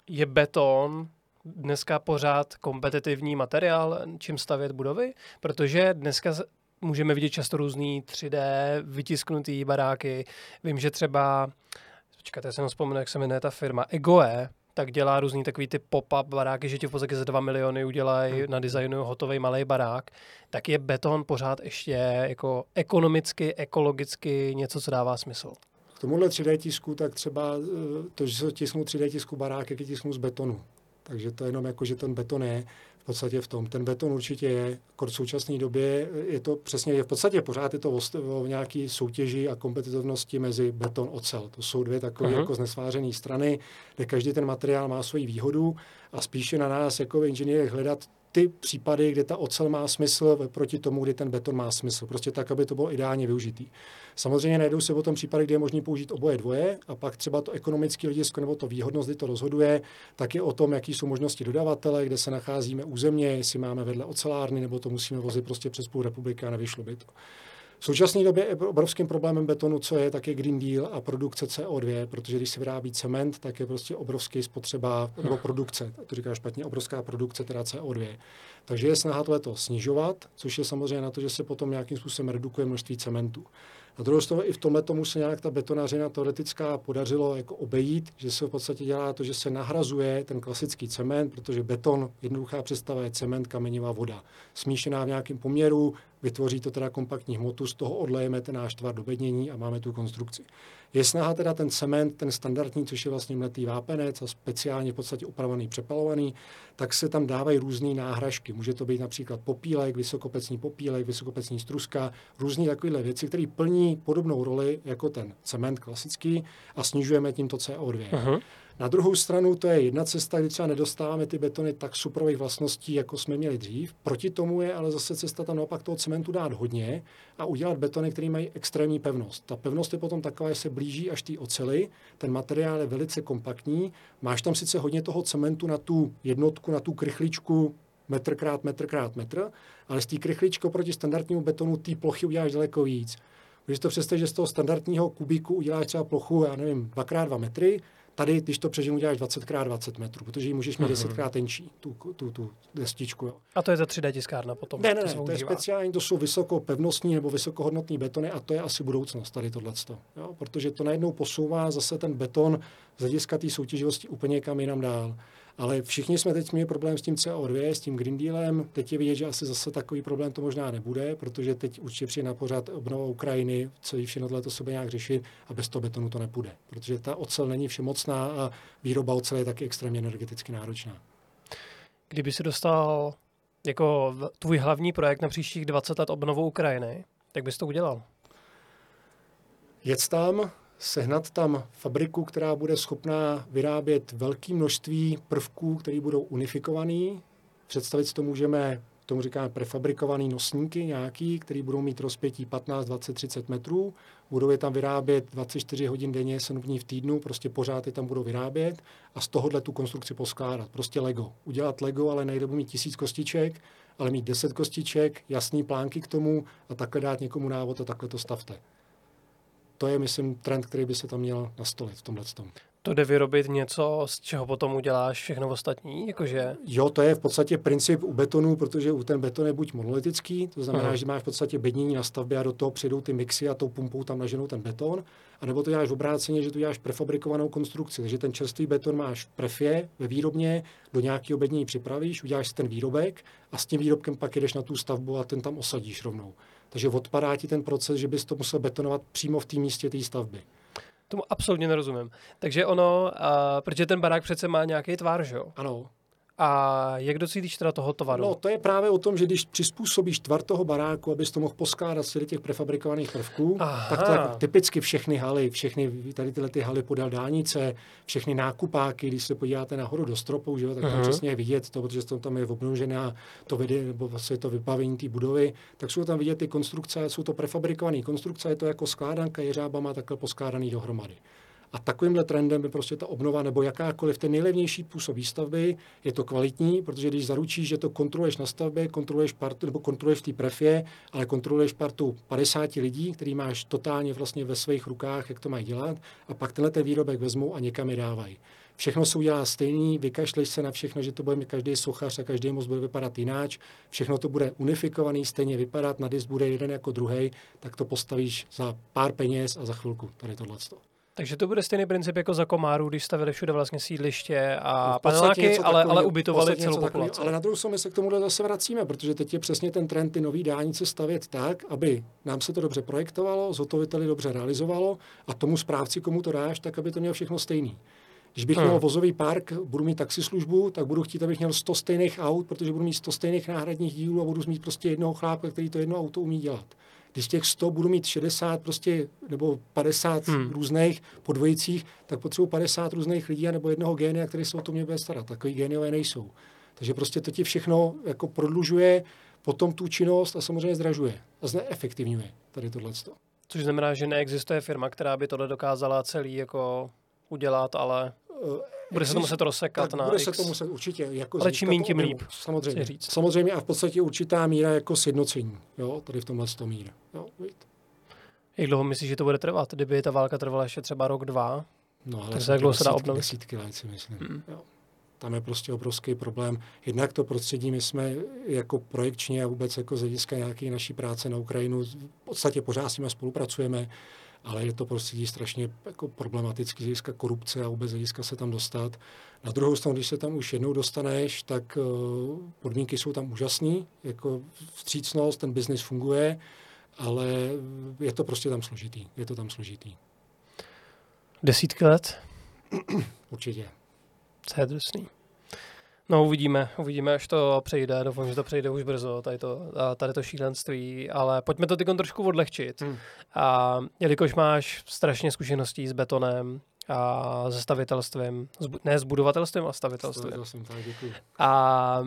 je beton dneska pořád kompetitivní materiál, čím stavět budovy? Protože dneska můžeme vidět často různý 3D vytisknutý baráky. Vím, že třeba, počkejte, já jsem vzpomněl, jak se jmenuje ta firma, Egoe, tak dělá různý takový ty pop-up baráky, že ti v podstatě za 2 miliony udělají hmm. na designu hotový malý barák, tak je beton pořád ještě jako ekonomicky, ekologicky něco, co dává smysl. K tomuhle 3D tisku, tak třeba eh, to, že se tisknou 3D tisku barák, jak je tisknou z betonu. Takže to je jenom jako, že ten beton je podstatě v tom. Ten beton určitě je, jako v současné době je to přesně, je v podstatě pořád je to o, o nějaký soutěži a kompetitivnosti mezi beton ocel. To jsou dvě takové uh-huh. jako znesvářené strany, kde každý ten materiál má svoji výhodu a spíše na nás jako inženýrech hledat ty případy, kde ta ocel má smysl proti tomu, kdy ten beton má smysl. Prostě tak, aby to bylo ideálně využitý. Samozřejmě najdou se o tom případy, kde je možné použít oboje dvoje a pak třeba to ekonomické hledisko nebo to výhodnost, kdy to rozhoduje, tak je o tom, jaký jsou možnosti dodavatele, kde se nacházíme územně, jestli máme vedle ocelárny nebo to musíme vozit prostě přes půl republiky a nevyšlo by to. V současné době je obrovským problémem betonu, co je, tak je Green Deal a produkce CO2, protože když se vyrábí cement, tak je prostě obrovský spotřeba, nebo produkce, to říká špatně, obrovská produkce, teda CO2. Takže je snaha tohleto snižovat, což je samozřejmě na to, že se potom nějakým způsobem redukuje množství cementu. Na druhou stranu i v tomhle tomu se nějak ta betonařina teoretická podařilo jako obejít, že se v podstatě dělá to, že se nahrazuje ten klasický cement, protože beton, jednoduchá představa je cement, kamenivá voda. Smíšená v nějakém poměru, vytvoří to teda kompaktní hmotu, z toho odlejeme ten náš tvar do bednění a máme tu konstrukci. Je snaha teda ten cement, ten standardní, což je vlastně mletý vápenec a speciálně v podstatě upravený, přepalovaný, tak se tam dávají různé náhražky. Může to být například popílek, vysokopecní popílek, vysokopecní struska, různé takovéhle věci, které plní podobnou roli jako ten cement klasický a snižujeme tímto CO2. Uh-huh. Na druhou stranu to je jedna cesta, kdy třeba nedostáváme ty betony tak suprových vlastností, jako jsme měli dřív. Proti tomu je ale zase cesta tam naopak toho cementu dát hodně a udělat betony, které mají extrémní pevnost. Ta pevnost je potom taková, že se blíží až té oceli, ten materiál je velice kompaktní, máš tam sice hodně toho cementu na tu jednotku, na tu krychličku, metr krát metr krát metr, ale z té krychličky proti standardnímu betonu té plochy uděláš daleko víc. Když to představíš, že z toho standardního kubiku uděláš třeba plochu, já nevím, 2x2 metry, Tady, když to přeženu, děláš 20x20 metrů, protože ji můžeš mít 10 krát tenčí, tu, tu, tu destičku. Jo. A to je ta 3D tiskárna potom? Ne, ne, ne, to je speciální, to jsou vysokopevnostní nebo vysokohodnotní betony a to je asi budoucnost tady tohle. Protože to najednou posouvá zase ten beton z hlediska té soutěživosti úplně kam jinam dál. Ale všichni jsme teď měli problém s tím CO2, s tím Green Dealem. Teď je vidět, že asi zase takový problém to možná nebude, protože teď určitě přijde na pořád obnova Ukrajiny, celý všechno to se nějak řešit a bez toho betonu to nepůjde. Protože ta ocel není všemocná a výroba ocele je taky extrémně energeticky náročná. Kdyby si dostal jako tvůj hlavní projekt na příštích 20 let obnovu Ukrajiny, tak bys to udělal? Jet tam, sehnat tam fabriku, která bude schopná vyrábět velké množství prvků, které budou unifikované. Představit si to můžeme, tomu říkáme prefabrikované nosníky nějaký, které budou mít rozpětí 15, 20, 30 metrů. Budou je tam vyrábět 24 hodin denně, 7 dní v týdnu, prostě pořád je tam budou vyrábět a z tohohle tu konstrukci poskládat. Prostě Lego. Udělat Lego, ale nejde mít tisíc kostiček, ale mít 10 kostiček, jasný plánky k tomu a takhle dát někomu návod a takhle to stavte to je, myslím, trend, který by se tam měl nastolit v tomhle tom. To jde vyrobit něco, z čeho potom uděláš všechno ostatní? Jakože... Jo, to je v podstatě princip u betonu, protože u ten beton je buď monolitický, to znamená, uh-huh. že máš v podstatě bednění na stavbě a do toho přijdou ty mixy a tou pumpou tam naženou ten beton, anebo to děláš v obráceně, že tu děláš prefabrikovanou konstrukci, takže ten čerstvý beton máš v prefě, ve výrobně, do nějakého bednění připravíš, uděláš si ten výrobek a s tím výrobkem pak jdeš na tu stavbu a ten tam osadíš rovnou. Takže odpadá ti ten proces, že bys to musel betonovat přímo v té místě té stavby. Tomu absolutně nerozumím. Takže ono, uh, protože ten barák přece má nějaký tvar, že jo? Ano. A jak docílíš teda toho tvaru? No, to je právě o tom, že když přizpůsobíš tvar toho baráku, abys to mohl poskládat z těch prefabrikovaných prvků, Aha. tak to jako typicky všechny haly, všechny tady tyhle ty haly podél dálnice, všechny nákupáky, když se podíváte nahoru do stropu, že jo, tak tam uh-huh. přesně je vidět to, protože to tam je obnožená to vede, nebo vlastně to vybavení té budovy, tak jsou tam vidět ty konstrukce, jsou to prefabrikované konstrukce, je to jako skládanka jeřábama takhle poskládaný dohromady. A takovýmhle trendem by prostě ta obnova nebo jakákoliv ten nejlevnější způsob výstavby je to kvalitní, protože když zaručíš, že to kontroluješ na stavbě, kontroluješ partu, nebo kontroluješ v té prefě, ale kontroluješ partu 50 lidí, který máš totálně vlastně ve svých rukách, jak to mají dělat, a pak tenhle ten výrobek vezmou a někam je dávají. Všechno se udělá stejný, vykašleš se na všechno, že to bude každý sochař a každý most bude vypadat jináč, všechno to bude unifikovaný, stejně vypadat, na disk bude jeden jako druhý, tak to postavíš za pár peněz a za chvilku tady tohle. Takže to bude stejný princip jako za Komáru, když stavili všude vlastně sídliště a no paneláky, ale, ale ubytovali celou populaci. Ale na druhou stranu se k tomu zase vracíme, protože teď je přesně ten trend ty nový dálnice stavět tak, aby nám se to dobře projektovalo, zhotoviteli dobře realizovalo a tomu správci, komu to dáš, tak aby to mělo všechno stejný. Když bych hmm. měl vozový park, budu mít taxislužbu, tak budu chtít, abych měl 100 stejných aut, protože budu mít 100 stejných náhradních dílů a budu mít prostě jednoho chlápka, který to jedno auto umí dělat. Když z těch 100 budu mít 60 prostě, nebo 50 hmm. různých podvojicích, tak potřebuji 50 různých lidí nebo jednoho génia, který se o to mě bude starat. Takový géniové nejsou. Takže prostě to ti všechno jako prodlužuje potom tu činnost a samozřejmě zdražuje a zneefektivňuje tady tohle. Což znamená, že neexistuje firma, která by tohle dokázala celý jako udělat, ale bude se to muset rozsekat na Bude X. se to muset určitě. Jako Ale čím méně, tím líp. Samozřejmě. Říct. Samozřejmě a v podstatě určitá míra jako sjednocení. Jo, tady v tomhle to mír. Jo, Jak dlouho myslíš, že to bude trvat? Kdyby ta válka trvala ještě třeba rok, dva, no, ale tak jak dlouho se dá obnovit? Desítky let si myslím. Hmm. Jo. Tam je prostě obrovský problém. Jednak to prostředí, my jsme jako projekčně a vůbec jako z hlediska nějaké naší práce na Ukrajinu v podstatě pořád s nimi spolupracujeme ale je to prostředí strašně jako problematický z hlediska korupce a vůbec hlediska se tam dostat. Na druhou stranu, když se tam už jednou dostaneš, tak uh, podmínky jsou tam úžasné, jako vstřícnost, ten biznis funguje, ale je to prostě tam složitý. Je to tam složitý. Desítky let? Určitě. To je drsný. No uvidíme, uvidíme, až to přejde. Doufám, že to přejde už brzo, tady to, tady to šílenství, ale pojďme to teď trošku odlehčit. Hmm. A jelikož máš strašně zkušeností s betonem, a se stavitelstvím, ne s budovatelstvím, ale stavitelstvím. tak, děkuji. A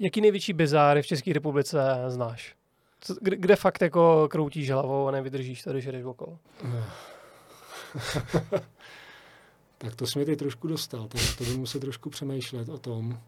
jaký největší bizáry v České republice znáš? Kde, kde fakt jako kroutíš hlavou a nevydržíš to, když jdeš okolo? Tak to jsi mě teď trošku dostal, tak to budu muset trošku přemýšlet o tom.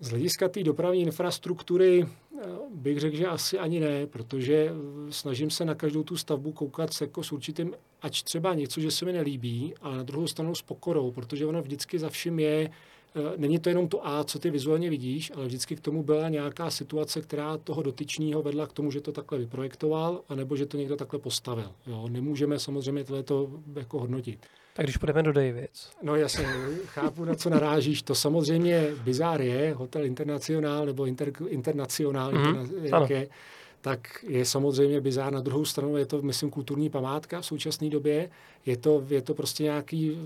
Z hlediska té dopravní infrastruktury eh, bych řekl, že asi ani ne, protože eh, snažím se na každou tu stavbu koukat se jako s určitým, ač třeba něco, že se mi nelíbí, ale na druhou stranu s pokorou, protože ono vždycky za vším je, eh, není to jenom to A, co ty vizuálně vidíš, ale vždycky k tomu byla nějaká situace, která toho dotyčního vedla k tomu, že to takhle vyprojektoval, anebo že to někdo takhle postavil. Jo? Nemůžeme samozřejmě tohle jako hodnotit. Tak když půjdeme do Davids. No jasně, chápu, na co narážíš. To samozřejmě bizár je, hotel internacionál nebo inter, internacionál, mm-hmm. jak je, tak je samozřejmě bizár. Na druhou stranu je to, myslím, kulturní památka v současné době. Je to, je to prostě nějaký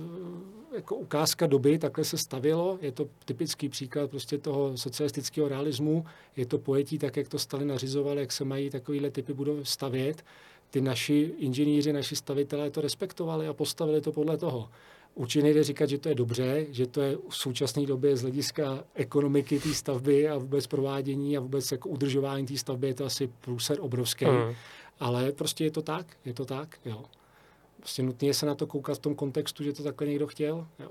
jako ukázka doby, takhle se stavilo. Je to typický příklad prostě toho socialistického realismu. Je to pojetí tak, jak to Stalin nařizoval, jak se mají takovýhle typy budov stavět ty naši inženýři, naši stavitelé to respektovali a postavili to podle toho. Určitě nejde říkat, že to je dobře, že to je v současné době z hlediska ekonomiky té stavby a vůbec provádění a vůbec jako udržování té stavby je to asi průser obrovský. Mm. Ale prostě je to tak, je to tak, jo. Prostě nutně se na to koukat v tom kontextu, že to takhle někdo chtěl, jo.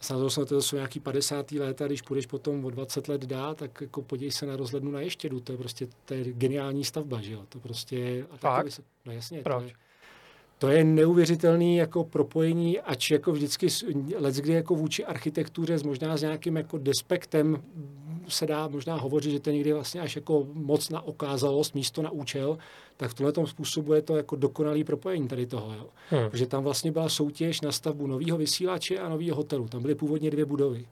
Samozřejmě to jsou nějaký 50. léta, když půjdeš potom o 20 let dá, tak jako podívej se na rozhlednu na Ještědu, to je prostě to je geniální stavba, že jo? To prostě... A Fakt? Se, no jasně, Proč? To je, to je neuvěřitelný jako propojení, ač jako vždycky let, kdy jako vůči architektuře s možná s nějakým jako despektem se dá možná hovořit, že to je někdy vlastně až jako moc na okázalost, místo na účel, tak v tomhle způsobu je to jako dokonalý propojení tady toho. Jo. Hmm. Protože tam vlastně byla soutěž na stavbu nového vysílače a nového hotelu. Tam byly původně dvě budovy.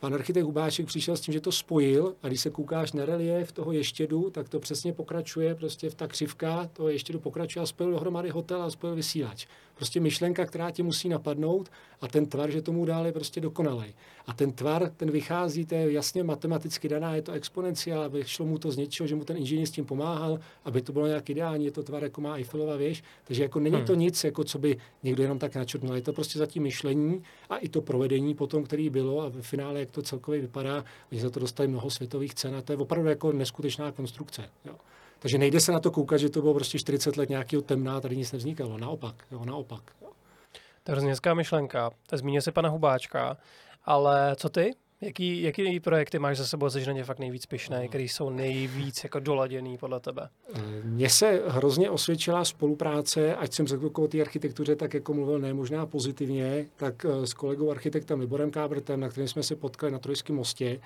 Pan architekt Hubáček přišel s tím, že to spojil a když se koukáš na relief toho ještědu, tak to přesně pokračuje, prostě v ta křivka toho ještědu pokračuje a spojil dohromady hotel a spojil vysílač. Prostě myšlenka, která ti musí napadnout a ten tvar, že tomu dál je prostě dokonalý. A ten tvar, ten vychází, to je jasně matematicky daná, je to exponenciál, aby šlo mu to z něčeho, že mu ten inženýr s tím pomáhal, aby to bylo nějak ideální, je to tvar, jako má Eiffelova věž, takže jako není hmm. to nic, jako co by někdo jenom tak načrtnul, je to prostě zatím myšlení a i to provedení potom, který bylo a ve finále, jak to celkově vypadá, oni za to dostali mnoho světových cen a to je opravdu jako neskutečná konstrukce. Jo. Takže nejde se na to koukat, že to bylo prostě 40 let nějakého temná, tady nic nevznikalo. Naopak, jo, naopak. Jo. To je hrozně hezká myšlenka. Zmínil se pana Hubáčka, ale co ty? Jaký, jaký projekty máš za sebou, že na ně fakt nejvíc pišné, který jsou nejvíc jako doladěný podle tebe? Mně se hrozně osvědčila spolupráce, ať jsem řekl o té architektuře, tak jako mluvil ne možná pozitivně, tak eh, s kolegou architektem Liborem Kábrtem, na kterém jsme se potkali na Trojském mostě,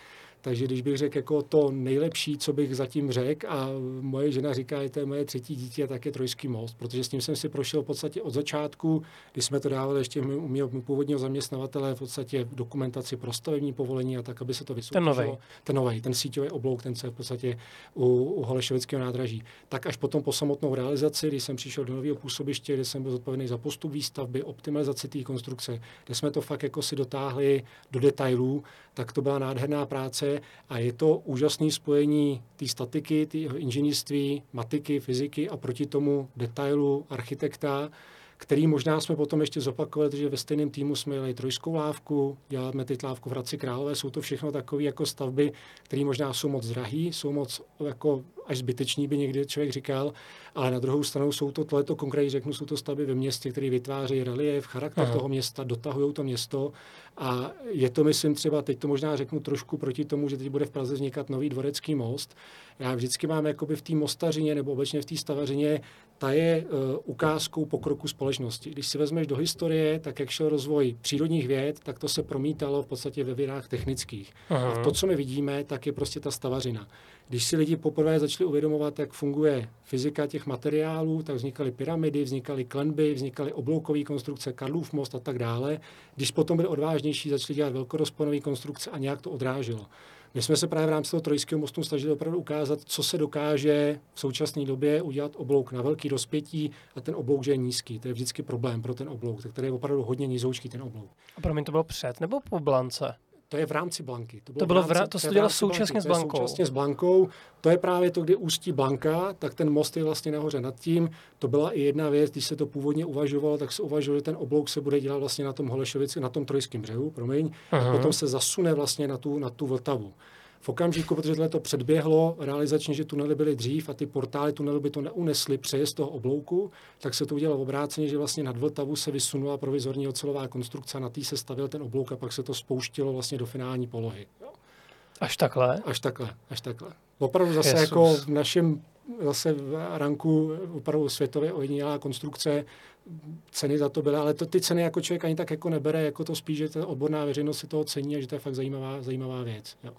takže když bych řekl jako to nejlepší, co bych zatím řekl, a moje žena říká, že to je moje třetí dítě, tak je Trojský most, protože s tím jsem si prošel v podstatě od začátku, kdy jsme to dávali ještě u mého původního zaměstnavatele v podstatě v dokumentaci pro stavební povolení a tak, aby se to vysoutěžilo. Ten nový. Ten nový, ten síťový oblouk, ten se v podstatě u, u Holešovického nádraží. Tak až potom po samotnou realizaci, když jsem přišel do nového působiště, kde jsem byl zodpovědný za postup výstavby, optimalizaci té konstrukce, kde jsme to fakt jako si dotáhli do detailů, tak to byla nádherná práce a je to úžasné spojení té statiky, té inženýrství, matiky, fyziky a proti tomu detailu architekta, který možná jsme potom ještě zopakovali, že ve stejném týmu jsme jeli trojskou lávku, děláme teď lávku v Hradci Králové, jsou to všechno takové jako stavby, které možná jsou moc drahé, jsou moc jako až zbyteční, by někdy člověk říkal, ale na druhou stranu jsou to, tohleto konkrétně řeknu, jsou to stavby ve městě, které vytvářejí relief, charakter Aha. toho města, dotahují to město a je to, myslím, třeba, teď to možná řeknu trošku proti tomu, že teď bude v Praze vznikat nový dvorecký most. Já vždycky mám jakoby v té mostařině nebo obecně v té stavařině, ta je uh, ukázkou pokroku společnosti. Když si vezmeš do historie, tak jak šel rozvoj přírodních věd, tak to se promítalo v podstatě ve vědách technických. Aha. A to, co my vidíme, tak je prostě ta stavařina. Když si lidi poprvé začali uvědomovat, jak funguje fyzika těch materiálů, tak vznikaly pyramidy, vznikaly klenby, vznikaly obloukové konstrukce, Karlův most a tak dále. Když potom byli odvážnější, začali dělat velkorozponové konstrukce a nějak to odráželo. My jsme se právě v rámci toho trojského mostu snažili opravdu ukázat, co se dokáže v současné době udělat oblouk na velký rozpětí a ten oblouk, že je nízký. To je vždycky problém pro ten oblouk, který je opravdu hodně nízoučký ten oblouk. A pro mě to bylo před nebo po blance? To je v rámci Blanky. To bylo, to bylo v rámci, to se dělalo současně s Blankou. Současně s Blankou. To je právě to, kdy ústí Blanka, tak ten most je vlastně nahoře nad tím. To byla i jedna věc, když se to původně uvažovalo, tak se uvažovalo, že ten oblouk se bude dělat vlastně na tom Holešovici, na tom Trojském břehu, promiň, Aha. a potom se zasune vlastně na tu, na tu Vltavu. V okamžiku, protože to předběhlo realizačně, že tunely byly dřív a ty portály tunelu by to neunesly přejezd toho oblouku, tak se to udělalo obráceně, že vlastně nad Vltavu se vysunula provizorní ocelová konstrukce, na tý se stavil ten oblouk a pak se to spouštilo vlastně do finální polohy. Až takhle? Až takhle, až takhle. Opravdu zase Jesus. jako v našem zase v ranku opravdu světově ojedinělá konstrukce, ceny za to byly, ale to, ty ceny jako člověk ani tak jako nebere, jako to spíš, že ta odborná veřejnost si toho cení a že to je fakt zajímavá, zajímavá věc. Jo.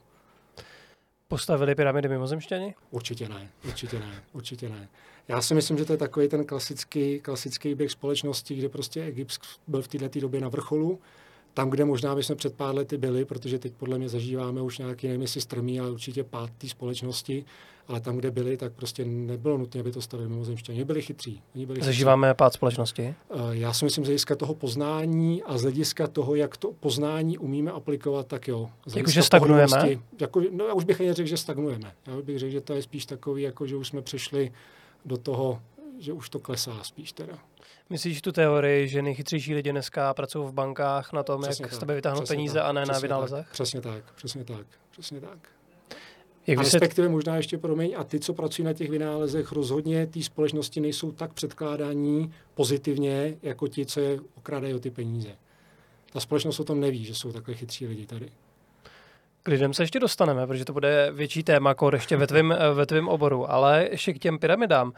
Postavili pyramidy mimozemštěni? Určitě ne, určitě ne, určitě ne. Já si myslím, že to je takový ten klasický, klasický běh společnosti, kde prostě Egypt byl v této době na vrcholu tam, kde možná bychom před pár lety byli, protože teď podle mě zažíváme už nějaký, nevím jestli strmý, ale určitě pád té společnosti, ale tam, kde byli, tak prostě nebylo nutné, aby to stavili mimozemštění. Oni byli chytří. Oni byli Zažíváme chytří. pád společnosti? Eh, já si myslím, z hlediska toho poznání a z hlediska toho, jak to poznání umíme aplikovat, tak jo. Jakože stagnujeme? Jako, no, já už bych ani řekl, že stagnujeme. Já bych řekl, že to je spíš takový, jako že už jsme přešli do toho, že už to klesá spíš teda. Myslíš tu teorii, že nejchytřejší lidi dneska pracují v bankách na tom, přesně jak tak, z tebe vytáhnout peníze tak, a ne na vynálezech? Přesně tak, přesně tak, přesně tak. Jak a respektive se... možná ještě promiň, a ty, co pracují na těch vynálezech, rozhodně té společnosti nejsou tak předkládání pozitivně, jako ti, co je okrádají o ty peníze. Ta společnost o tom neví, že jsou takhle chytří lidi tady. K lidem se ještě dostaneme, protože to bude větší téma, jako ještě ve tvém, ve tvém oboru, ale ještě k těm pyramidám.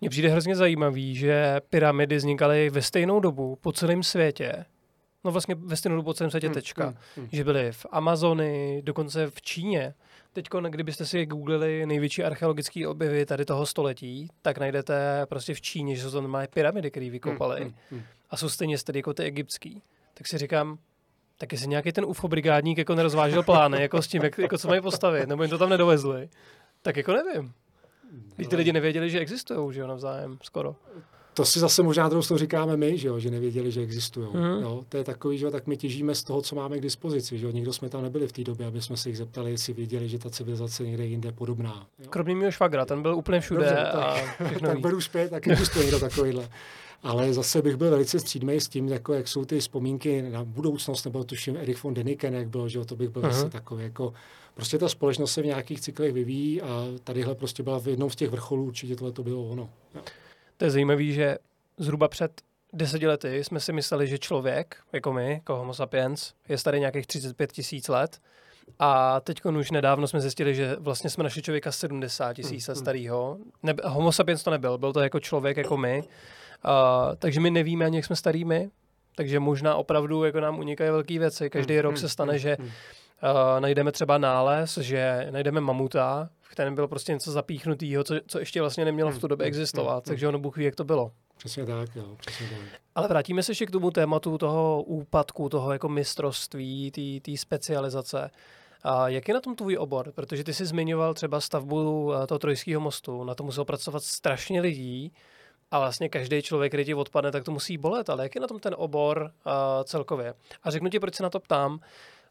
Mně přijde hrozně zajímavý, že pyramidy vznikaly ve stejnou dobu po celém světě. No vlastně ve stejnou dobu po celém světě hmm, tečka. Hmm, hmm. Že byly v Amazony, dokonce v Číně. Teď, kdybyste si googlili největší archeologické objevy tady toho století, tak najdete prostě v Číně, že jsou to normálně pyramidy, které vykopali. Hmm, hmm, hmm. A jsou stejně stejně jako ty egyptský. Tak si říkám, tak jestli nějaký ten UFO brigádník jako nerozvážil plány, jako s tím, jak, jako co mají postavit, nebo jim to tam nedovezli, tak jako nevím. Když ty lidi nevěděli, že existují, že jo, navzájem, skoro. To si zase možná to říkáme my, že, jo, že nevěděli, že existují. Mm. Jo. To je takový, že jo, tak my těžíme z toho, co máme k dispozici. Že jo. Nikdo jsme tam nebyli v té době, aby jsme se jich zeptali, jestli věděli, že ta civilizace někde jinde je podobná. Jo. Kromě mého švagra, ten byl úplně všude. Dobře, a tak, tak beru zpět, tak existuje někdo takovýhle. Ale zase bych byl velice střídmý s tím, jako jak jsou ty vzpomínky na budoucnost, nebo tuším Erich von Deniken, jak byl, že to bych byl uh-huh. zase takový jako prostě ta společnost se v nějakých cyklech vyvíjí a tadyhle prostě byla v jednom z těch vrcholů, určitě tohle to bylo ono. Jo. To je zajímavé, že zhruba před deseti lety jsme si mysleli, že člověk, jako my, jako homo sapiens, je starý nějakých 35 tisíc let. A teď už nedávno jsme zjistili, že vlastně jsme našli člověka 70 tisíc let hmm. starého. Ne, homo sapiens to nebyl, byl to jako člověk jako my. Uh, takže my nevíme ani, jak jsme starými. Takže možná opravdu jako nám unikají velké věci. Každý hmm, rok se stane, že uh, najdeme třeba nález, že najdeme mamuta, v kterém bylo prostě něco zapíchnutého, co, co ještě vlastně nemělo v tu době existovat. Takže ono Bůh ví, jak to bylo. Přesně tak, jo, přesně tak. Ale vrátíme se ještě k tomu tématu toho úpadku, toho jako mistrovství, té specializace. A jak je na tom tvůj obor? Protože ty jsi zmiňoval třeba stavbu eh, toho trojského mostu, na to musel pracovat strašně lidí a vlastně každý člověk, který ti odpadne, tak to musí bolet. Ale jak je na tom ten obor uh, celkově? A řeknu ti, proč se na to ptám.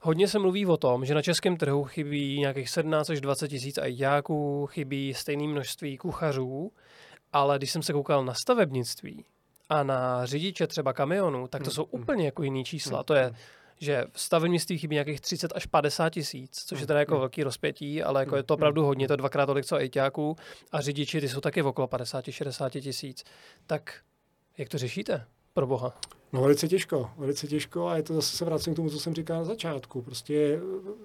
Hodně se mluví o tom, že na českém trhu chybí nějakých 17 až 20 tisíc ajďáků, chybí stejné množství kuchařů ale když jsem se koukal na stavebnictví a na řidiče třeba kamionů, tak to hmm. jsou hmm. úplně jako jiný čísla. Hmm. To je, že v stavebnictví chybí nějakých 30 až 50 tisíc, což je teda jako velký rozpětí, ale jako je to opravdu hodně, to je dvakrát tolik co ejťáků a řidiči ty jsou taky v okolo 50-60 tisíc. Tak jak to řešíte? Pro boha. No velice těžko, velice těžko a je to zase se vracím k tomu, co jsem říkal na začátku. Prostě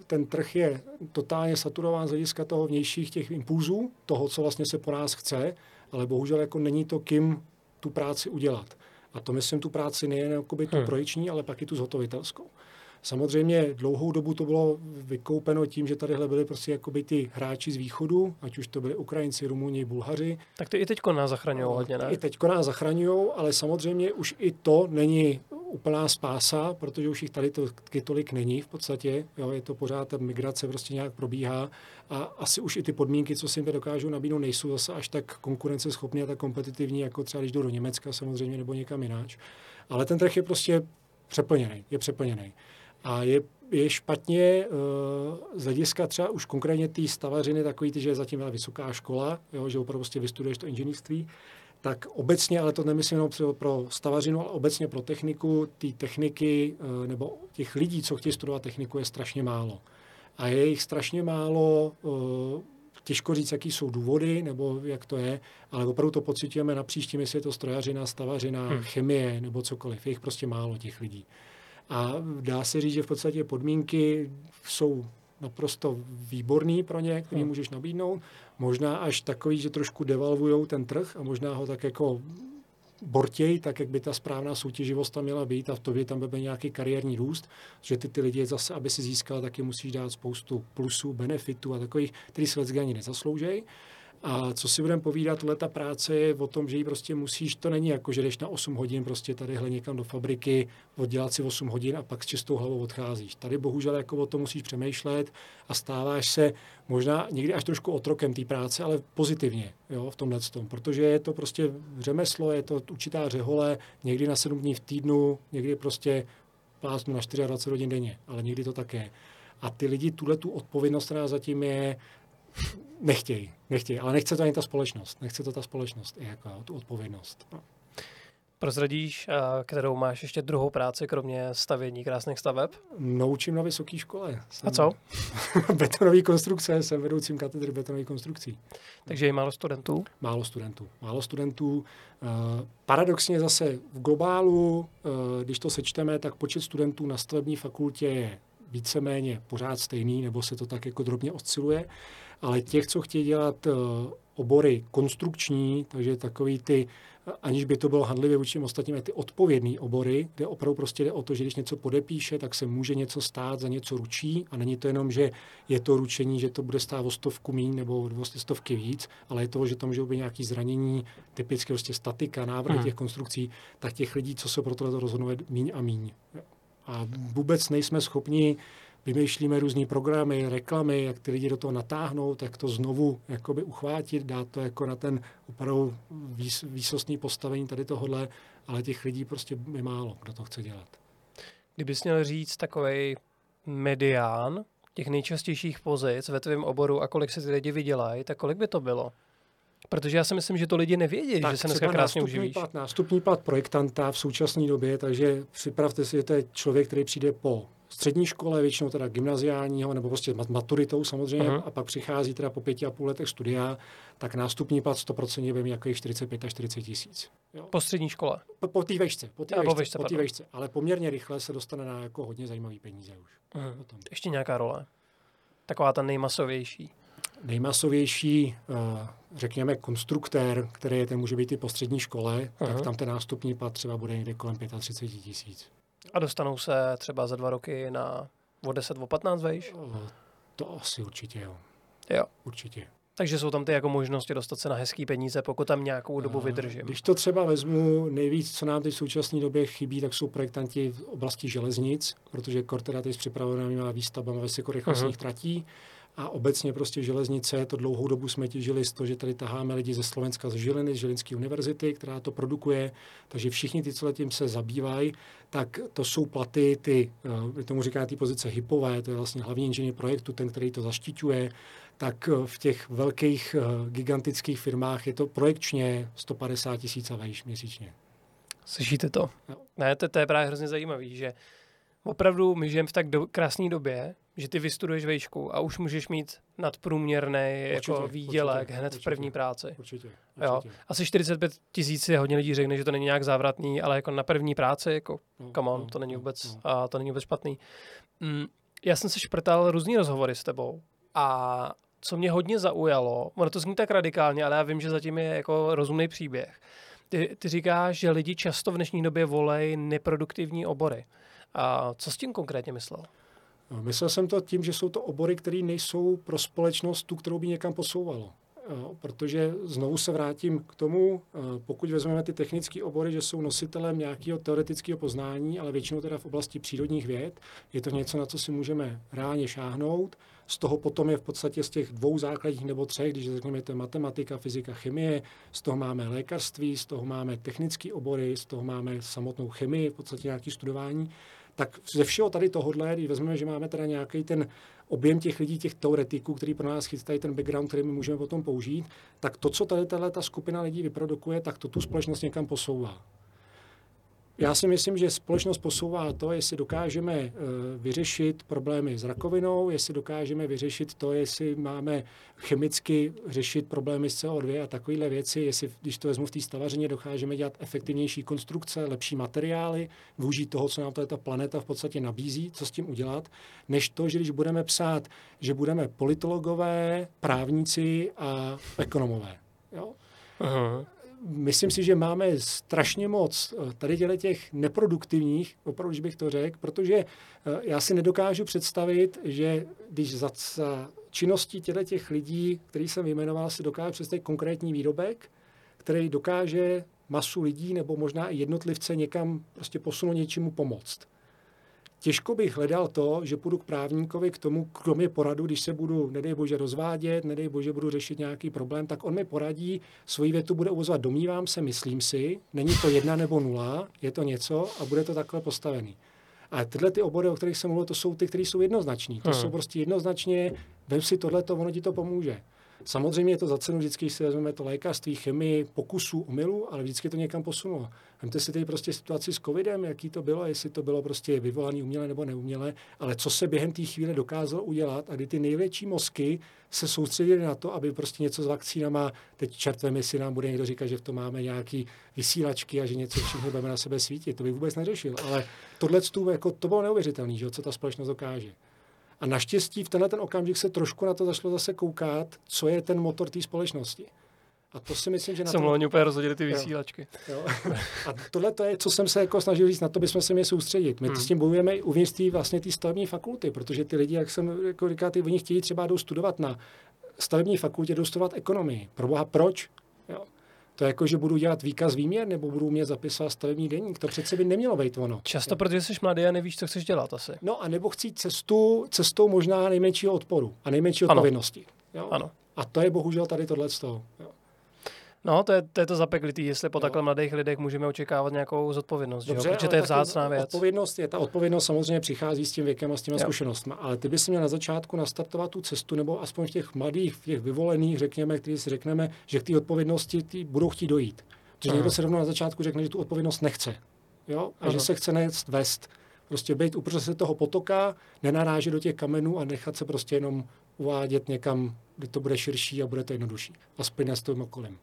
ten trh je totálně saturován z hlediska toho vnějších těch impulzů, toho, co vlastně se po nás chce ale bohužel jako není to kým tu práci udělat. A to myslím tu práci nejen jako tu hmm. projiční, ale pak i tu zhotovitelskou. Samozřejmě dlouhou dobu to bylo vykoupeno tím, že tadyhle byli prostě jakoby ty hráči z východu, ať už to byli Ukrajinci, Rumuni, Bulhaři. Tak ty i teďko nás zachraňují hodně, ne? I teďko nás zachraňují, ale samozřejmě už i to není úplná spása, protože už jich tady to, tolik není v podstatě. Jo, je to pořád, ta migrace prostě nějak probíhá a asi už i ty podmínky, co si jim dokážou nabídnout, nejsou zase až tak konkurenceschopné a tak kompetitivní, jako třeba když jdou do Německa samozřejmě nebo někam jináč. Ale ten trh je prostě přeplněný, je přeplněný. A je, je špatně uh, z hlediska třeba už konkrétně té stavařiny takový, ty, že je zatím vysoká škola, jo, že opravdu prostě vystuduješ to inženýrství, tak obecně, ale to nemyslím jenom pro stavařinu, ale obecně pro techniku, ty techniky uh, nebo těch lidí, co chtějí studovat techniku, je strašně málo. A je jich strašně málo, uh, těžko říct, jaký jsou důvody, nebo jak to je, ale opravdu to pocitujeme na příštím, jestli je to strojařina, stavařina, hmm. chemie nebo cokoliv. Je jich prostě málo těch lidí. A dá se říct, že v podstatě podmínky jsou naprosto výborný pro ně, který hmm. můžeš nabídnout. Možná až takový, že trošku devalvují ten trh a možná ho tak jako bortěj, tak jak by ta správná soutěživost tam měla být a v tobě tam bude nějaký kariérní růst, že ty ty lidi zase, aby si získal, taky musíš dát spoustu plusů, benefitů a takových, který se ani nezasloužejí. A co si budeme povídat, leta práce je o tom, že ji prostě musíš, to není jako, že jdeš na 8 hodin prostě tadyhle někam do fabriky, oddělat si 8 hodin a pak s čistou hlavou odcházíš. Tady bohužel jako o tom musíš přemýšlet a stáváš se možná někdy až trošku otrokem té práce, ale pozitivně jo, v tomhle tom, protože je to prostě řemeslo, je to určitá řehole, někdy na 7 dní v týdnu, někdy prostě plásnu na 24 hodin denně, ale někdy to také. A ty lidi tuhle tu odpovědnost, která zatím je, nechtějí, nechtějí, ale nechce to ani ta společnost, nechce to ta společnost, i jako tu odpovědnost. No. Prozradíš, kterou máš ještě druhou práci, kromě stavění krásných staveb? Naučím na vysoké škole. Jsem A co? betonové konstrukce, jsem vedoucím katedry betonových konstrukcí. Takže je málo studentů? Málo studentů. Málo studentů. Paradoxně zase v globálu, když to sečteme, tak počet studentů na stavební fakultě je víceméně pořád stejný, nebo se to tak jako drobně osciluje ale těch, co chtějí dělat eh, obory konstrukční, takže takový ty, aniž by to bylo handlivě vůči ostatním, ty odpovědné obory, kde opravdu prostě jde o to, že když něco podepíše, tak se může něco stát, za něco ručí a není to jenom, že je to ručení, že to bude stát o stovku míň nebo o stovky víc, ale je to, že tam můžou být nějaké zranění, typicky prostě statika, návrhy hmm. těch konstrukcí, tak těch lidí, co se pro tohle rozhodnou, míň a míň. A vůbec nejsme schopni vymýšlíme různé programy, reklamy, jak ty lidi do toho natáhnout, jak to znovu jakoby uchvátit, dát to jako na ten opravdu výs, výsostný postavení tady tohohle, ale těch lidí prostě je málo, kdo to chce dělat. Kdybys měl říct takový medián těch nejčastějších pozic ve tvém oboru a kolik se ty lidi vydělají, tak kolik by to bylo? Protože já si myslím, že to lidi nevědí, tak že se dneska krásně uživíš. Plat, nástupní plat projektanta v současné době, takže připravte si, že to je člověk, který přijde po střední škole, většinou teda gymnaziálního, nebo prostě maturitou samozřejmě, uh-huh. a pak přichází teda po pěti a půl letech studia, tak nástupní plat 100% bude mít jako 45 až 40 tisíc. Po střední škole? Po, po té vejšce, po té vejšce, vejšce, po vejšce, ale poměrně rychle se dostane na jako hodně zajímavý peníze už. Uh-huh. Potom. Ještě nějaká role? Taková ta nejmasovější? Nejmasovější, eh, řekněme, konstruktér, který je, ten může být i po střední škole, uh-huh. tak tam ten nástupní plat třeba bude někde kolem 35 tisíc. A dostanou se třeba za dva roky na o 10, o 15 vejš? To asi určitě jo. Jo. Určitě. Takže jsou tam ty jako možnosti dostat se na hezký peníze, pokud tam nějakou dobu vydržím. Když to třeba vezmu, nejvíc, co nám teď v současné době chybí, tak jsou projektanti v oblasti železnic, protože Kortera teď připravená výstavba vysokorychlostních uh-huh. tratí a obecně prostě železnice, to dlouhou dobu jsme těžili z toho, že tady taháme lidi ze Slovenska, z Žiliny, z Žilinské univerzity, která to produkuje, takže všichni ty, co tím se zabývají, tak to jsou platy, ty, eh, tomu říká ty pozice hypové, to je vlastně hlavní inženýr projektu, ten, který to zaštiťuje, tak eh, v těch velkých eh, gigantických firmách je to projekčně 150 tisíc a vejš měsíčně. Slyšíte to? No. Ne, to, to je právě hrozně zajímavé, že opravdu my žijeme v tak do, krásné době, že ty vystuduješ vejšku a už můžeš mít nadprůměrný jako výdělek určitě, hned určitě, v první práci. Určitě, určitě. Jo. Asi 45 tisíc je hodně lidí řekne, že to není nějak závratný, ale jako na první práci, jako no, come on, no, to není no, vůbec, no. A to není vůbec špatný. Mm, já jsem se šprtal různý rozhovory s tebou a co mě hodně zaujalo, ono to zní tak radikálně, ale já vím, že zatím je jako rozumný příběh. Ty, ty říkáš, že lidi často v dnešní době volej neproduktivní obory. A co s tím konkrétně myslel? Myslel jsem to tím, že jsou to obory, které nejsou pro společnost tu, kterou by někam posouvalo. Protože znovu se vrátím k tomu, pokud vezmeme ty technické obory, že jsou nositelem nějakého teoretického poznání, ale většinou teda v oblasti přírodních věd, je to něco, na co si můžeme reálně šáhnout. Z toho potom je v podstatě z těch dvou základních nebo třech, když řekneme, to je matematika, fyzika, chemie, z toho máme lékařství, z toho máme technické obory, z toho máme samotnou chemii, v podstatě nějaké studování tak ze všeho tady tohohle, když vezmeme, že máme teda nějaký ten objem těch lidí, těch teoretiků, který pro nás chystají ten background, který my můžeme potom použít, tak to, co tady ta skupina lidí vyprodukuje, tak to tu společnost někam posouvá. Já si myslím, že společnost posouvá to, jestli dokážeme eh, vyřešit problémy s rakovinou, jestli dokážeme vyřešit to, jestli máme chemicky řešit problémy s CO2 a takovéhle věci, jestli, když to vezmu v té stavařině, dokážeme dělat efektivnější konstrukce, lepší materiály, využít toho, co nám ta planeta v podstatě nabízí, co s tím udělat, než to, že když budeme psát, že budeme politologové, právníci a ekonomové. Jo? Aha myslím si, že máme strašně moc eh, tady těch neproduktivních, opravdu, že bych to řekl, protože eh, já si nedokážu představit, že když za, za činností těch lidí, který jsem vyjmenoval, si dokážu představit konkrétní výrobek, který dokáže masu lidí nebo možná i jednotlivce někam prostě posunout něčemu pomoct. Těžko bych hledal to, že půjdu k právníkovi k tomu, kromě poradu, když se budu, nedej bože, rozvádět, nedej bože, budu řešit nějaký problém, tak on mi poradí, svoji větu bude uvozovat, domývám se, myslím si, není to jedna nebo nula, je to něco a bude to takhle postavený. A tyhle ty obory, o kterých jsem mluvil, to jsou ty, které jsou jednoznační. To hmm. jsou prostě jednoznačně, vem si tohle, ono ti to pomůže. Samozřejmě je to za cenu, vždycky si vezmeme to lékařství, chemii, pokusů, omylů, ale vždycky to někam posunulo. Vemte si tady prostě situaci s covidem, jaký to bylo, jestli to bylo prostě vyvolané uměle nebo neuměle, ale co se během té chvíle dokázalo udělat a kdy ty největší mozky se soustředili na to, aby prostě něco s vakcínama, teď čertvem, jestli nám bude někdo říkat, že v tom máme nějaký vysílačky a že něco všechno budeme na sebe svítit, to by vůbec neřešil. Ale tohle jako, to bylo neuvěřitelné, co ta společnost dokáže. A naštěstí v tenhle ten okamžik se trošku na to zašlo zase koukat, co je ten motor té společnosti. A to si myslím, že na Jsem to... úplně rozhodili ty vysílačky. Jo. Jo. A tohle to je, co jsem se jako snažil říct, na to bychom se měli soustředit. My hmm. s tím bojujeme i uvnitř tý, vlastně té stavební fakulty, protože ty lidi, jak jsem jako říkal, ty oni chtějí třeba jdou studovat na stavební fakultě, jdou studovat ekonomii. Pro boha, proč? Jo. To je jako, že budu dělat výkaz výměr nebo budu mě zapisovat stavební deník. To přece by nemělo být ono. Často, protože jsi mladý a nevíš, co chceš dělat asi. No a nebo chci cestu, cestou možná nejmenšího odporu a nejmenší odpovědnosti. Jo? Ano. A to je bohužel tady tohle. No, to je, to je to zapeklitý, jestli po no. takhle mladých lidech můžeme očekávat nějakou zodpovědnost, Dobře, jo? protože to je vzácná věc. Odpovědnost je, ta odpovědnost samozřejmě přichází s tím věkem a s těma zkušenostmi, ale ty bys měl na začátku nastartovat tu cestu, nebo aspoň v těch mladých, v těch vyvolených, řekněme, kteří si řekneme, že k té odpovědnosti ty budou chtít dojít. Protože někdo se rovnou na začátku řekne, že tu odpovědnost nechce. Jo? A Aha. že se chce nést vest. Prostě být uprostřed toho potoka, nenarážet do těch kamenů a nechat se prostě jenom uvádět někam, kde to bude širší a bude to jednodušší. A splyne s tím okolím.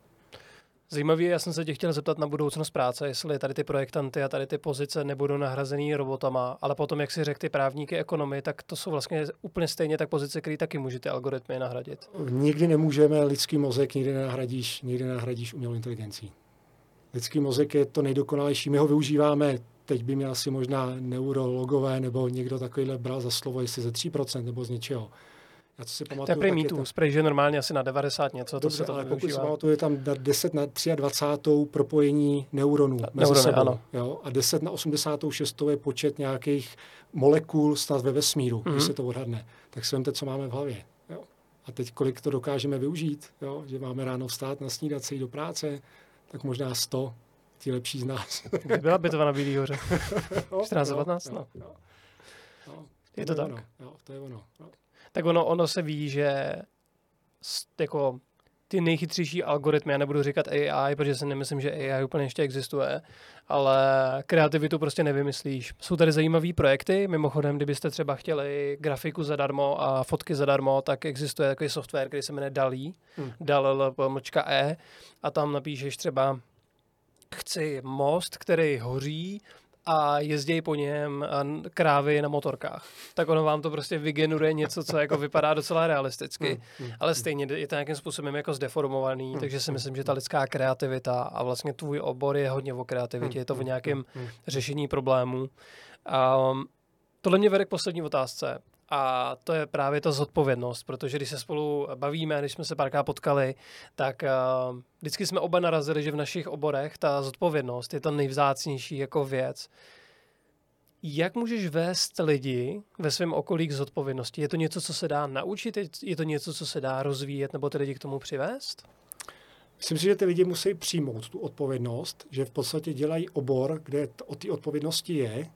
Zajímavý, já jsem se tě chtěl zeptat na budoucnost práce, jestli tady ty projektanty a tady ty pozice nebudou nahrazený robotama, ale potom, jak si řekl ty právníky, ekonomy, tak to jsou vlastně úplně stejně tak pozice, které taky můžete algoritmy nahradit. Nikdy nemůžeme lidský mozek, nikdy nahradíš, nikdy nahradíš umělou inteligencí. Lidský mozek je to nejdokonalejší, my ho využíváme teď by mě asi možná neurologové nebo někdo takovýhle bral za slovo, jestli ze 3% nebo z něčeho. Já co si pamatuju, to je prý tam... že normálně asi na 90 něco, Dobře, to se to ale využívá. pokud si pamatuju, je tam 10 na 23 propojení neuronů mezi Neurony, sebou. Ano. Jo? A 10 na 86 je počet nějakých molekul snad ve vesmíru, mm-hmm. když se to odhadne. Tak si vemte, co máme v hlavě. Jo? A teď kolik to dokážeme využít, jo? že máme ráno vstát, na snídat, se jít do práce, tak možná 100, ti lepší z nás. Kdy byla bitva na Bílý hoře? 14 15? No. Jo, jo. Je to tak? Ono. Jo, to je ono. Jo tak ono, ono se ví, že jako ty nejchytřejší algoritmy, já nebudu říkat AI, protože si nemyslím, že AI úplně ještě existuje, ale kreativitu prostě nevymyslíš. Jsou tady zajímavé projekty, mimochodem, kdybyste třeba chtěli grafiku zadarmo a fotky zadarmo, tak existuje takový software, který se jmenuje DALI, hmm. DAL.E a tam napíšeš třeba chci most, který hoří a jezdí po něm krávy na motorkách. Tak ono vám to prostě vygeneruje něco, co jako vypadá docela realisticky, hmm, hmm, ale hmm. stejně je to nějakým způsobem jako zdeformovaný, takže si myslím, že ta lidská kreativita a vlastně tvůj obor je hodně o kreativitě, je to o nějakém řešení problémů. Um, tohle mě vede k poslední otázce. A to je právě ta zodpovědnost, protože když se spolu bavíme, když jsme se párkrát potkali, tak uh, vždycky jsme oba narazili, že v našich oborech ta zodpovědnost je ta nejvzácnější jako věc. Jak můžeš vést lidi ve svém okolí k zodpovědnosti? Je to něco, co se dá naučit? Je to něco, co se dá rozvíjet nebo ty lidi k tomu přivést? Myslím si, že ty lidi musí přijmout tu odpovědnost, že v podstatě dělají obor, kde o té odpovědnosti je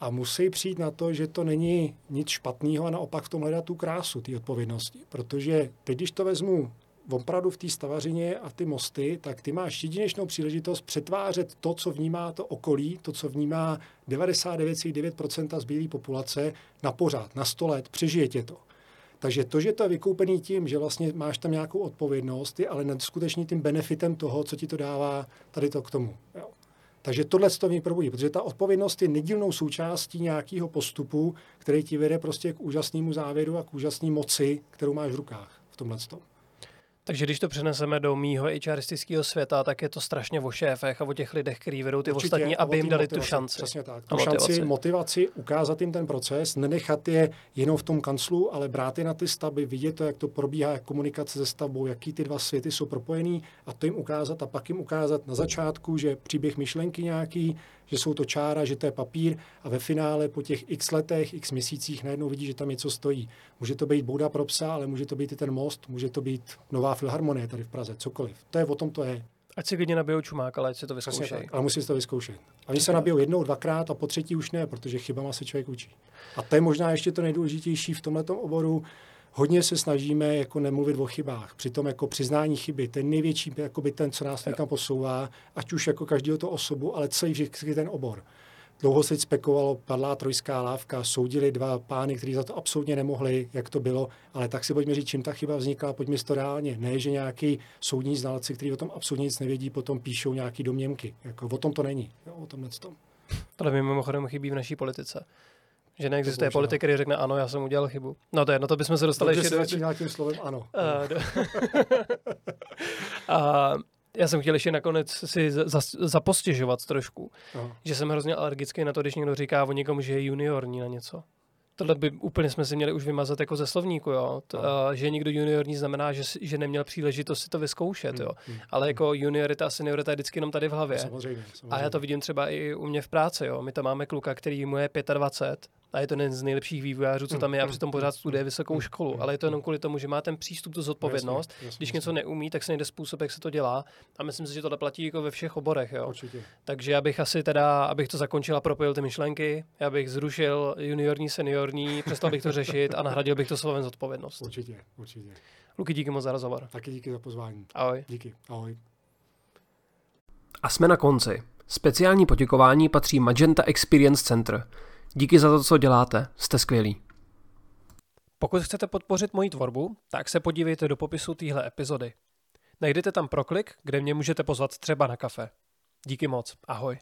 a musí přijít na to, že to není nic špatného a naopak v tom hledat tu krásu té odpovědnosti. Protože teď, když to vezmu opravdu v té stavařině a ty mosty, tak ty máš jedinečnou příležitost přetvářet to, co vnímá to okolí, to, co vnímá 99,9% zbylé populace na pořád, na 100 let, přežije tě to. Takže to, že to je vykoupený tím, že vlastně máš tam nějakou odpovědnost, je ale skutečně tím benefitem toho, co ti to dává tady to k tomu. Jo. Takže tohle to mě probudí, protože ta odpovědnost je nedílnou součástí nějakého postupu, který ti vede prostě k úžasnému závěru a k úžasné moci, kterou máš v rukách v tomhle tom. Takže když to přeneseme do mýho HRistického světa, tak je to strašně o šéfech a o těch lidech, kteří vedou ty Určitě, ostatní, aby jim dali motivaci, tu šanci. Přesně tak. Tu motivaci. šanci, motivaci, ukázat jim ten proces, nenechat je jenom v tom kanclu, ale brát je na ty stavby, vidět to, jak to probíhá, jak komunikace se stavbou, jaký ty dva světy jsou propojený a to jim ukázat a pak jim ukázat na začátku, že příběh myšlenky nějaký, že jsou to čára, že to je papír a ve finále po těch x letech, x měsících najednou vidí, že tam něco stojí. Může to být bouda pro psa, ale může to být i ten most, může to být nová filharmonie tady v Praze, cokoliv. To je o tom to je. Ať si klidně nabijou čumák, ale ať si to vyzkoušej. Ale musí si to vyzkoušet. A když se nabijou jednou, dvakrát a po třetí už ne, protože chybama se člověk učí. A to je možná ještě to nejdůležitější v tomto oboru, hodně se snažíme jako nemluvit o chybách. Přitom jako přiznání chyby, ten největší, by ten, co nás někam posouvá, ať už jako každého to osobu, ale celý vždycky ten obor. Dlouho se spekovalo, padlá trojská lávka, soudili dva pány, kteří za to absolutně nemohli, jak to bylo, ale tak si pojďme říct, čím ta chyba vznikla, pojďme si to reálně. Ne, že nějaký soudní znalci, kteří o tom absolutně nic nevědí, potom píšou nějaký domněnky. Jako, o tom to není, jo, o tomhle tom. Tohle mi mimochodem chybí v naší politice. Že neexistuje politik, který řekne ano, já jsem udělal chybu. No to je, no to bychom se dostali Dobře ještě do... tím slovem ano. Uh, do... a já jsem chtěl ještě nakonec si zapostěžovat trošku, Aha. že jsem hrozně alergický na to, když někdo říká o někom, že je juniorní na něco. Tohle by úplně jsme si měli už vymazat jako ze slovníku, jo. To, No. uh, že někdo juniorní znamená, že, že neměl příležitost si to vyzkoušet, jo. Hmm, hmm, Ale jako juniorita a seniorita je vždycky jenom tady v hlavě. Samozřejmě, samozřejmě. A já to vidím třeba i u mě v práci, jo. My tam máme kluka, který mu je 25 a je to jeden z nejlepších vývojářů, co tam je a Mm, přitom mm, pořád mm, studuje vysokou školu. Ale je to jenom kvůli tomu, že má ten přístup, tu zodpovědnost. Jasně, jasně, Když jasně. něco neumí, tak se najde způsob, jak se to dělá. A myslím si, že tohle platí jako ve všech oborech, jo. Určitě. Takže já bych asi teda, abych to zakončil a propojil ty myšlenky, já bych zrušil juniorní, seniorní, přestal bych to řešit a nahradil bych to slovem zodpovědnost. Určitě, určitě. Luky, díky moc za rozhovor. Taky díky za pozvání. Ahoj. Díky. Ahoj. A jsme na konci. Speciální poděkování patří Magenta Experience Center. Díky za to, co děláte. Jste skvělí. Pokud chcete podpořit moji tvorbu, tak se podívejte do popisu téhle epizody. Najdete tam proklik, kde mě můžete pozvat třeba na kafe. Díky moc. Ahoj.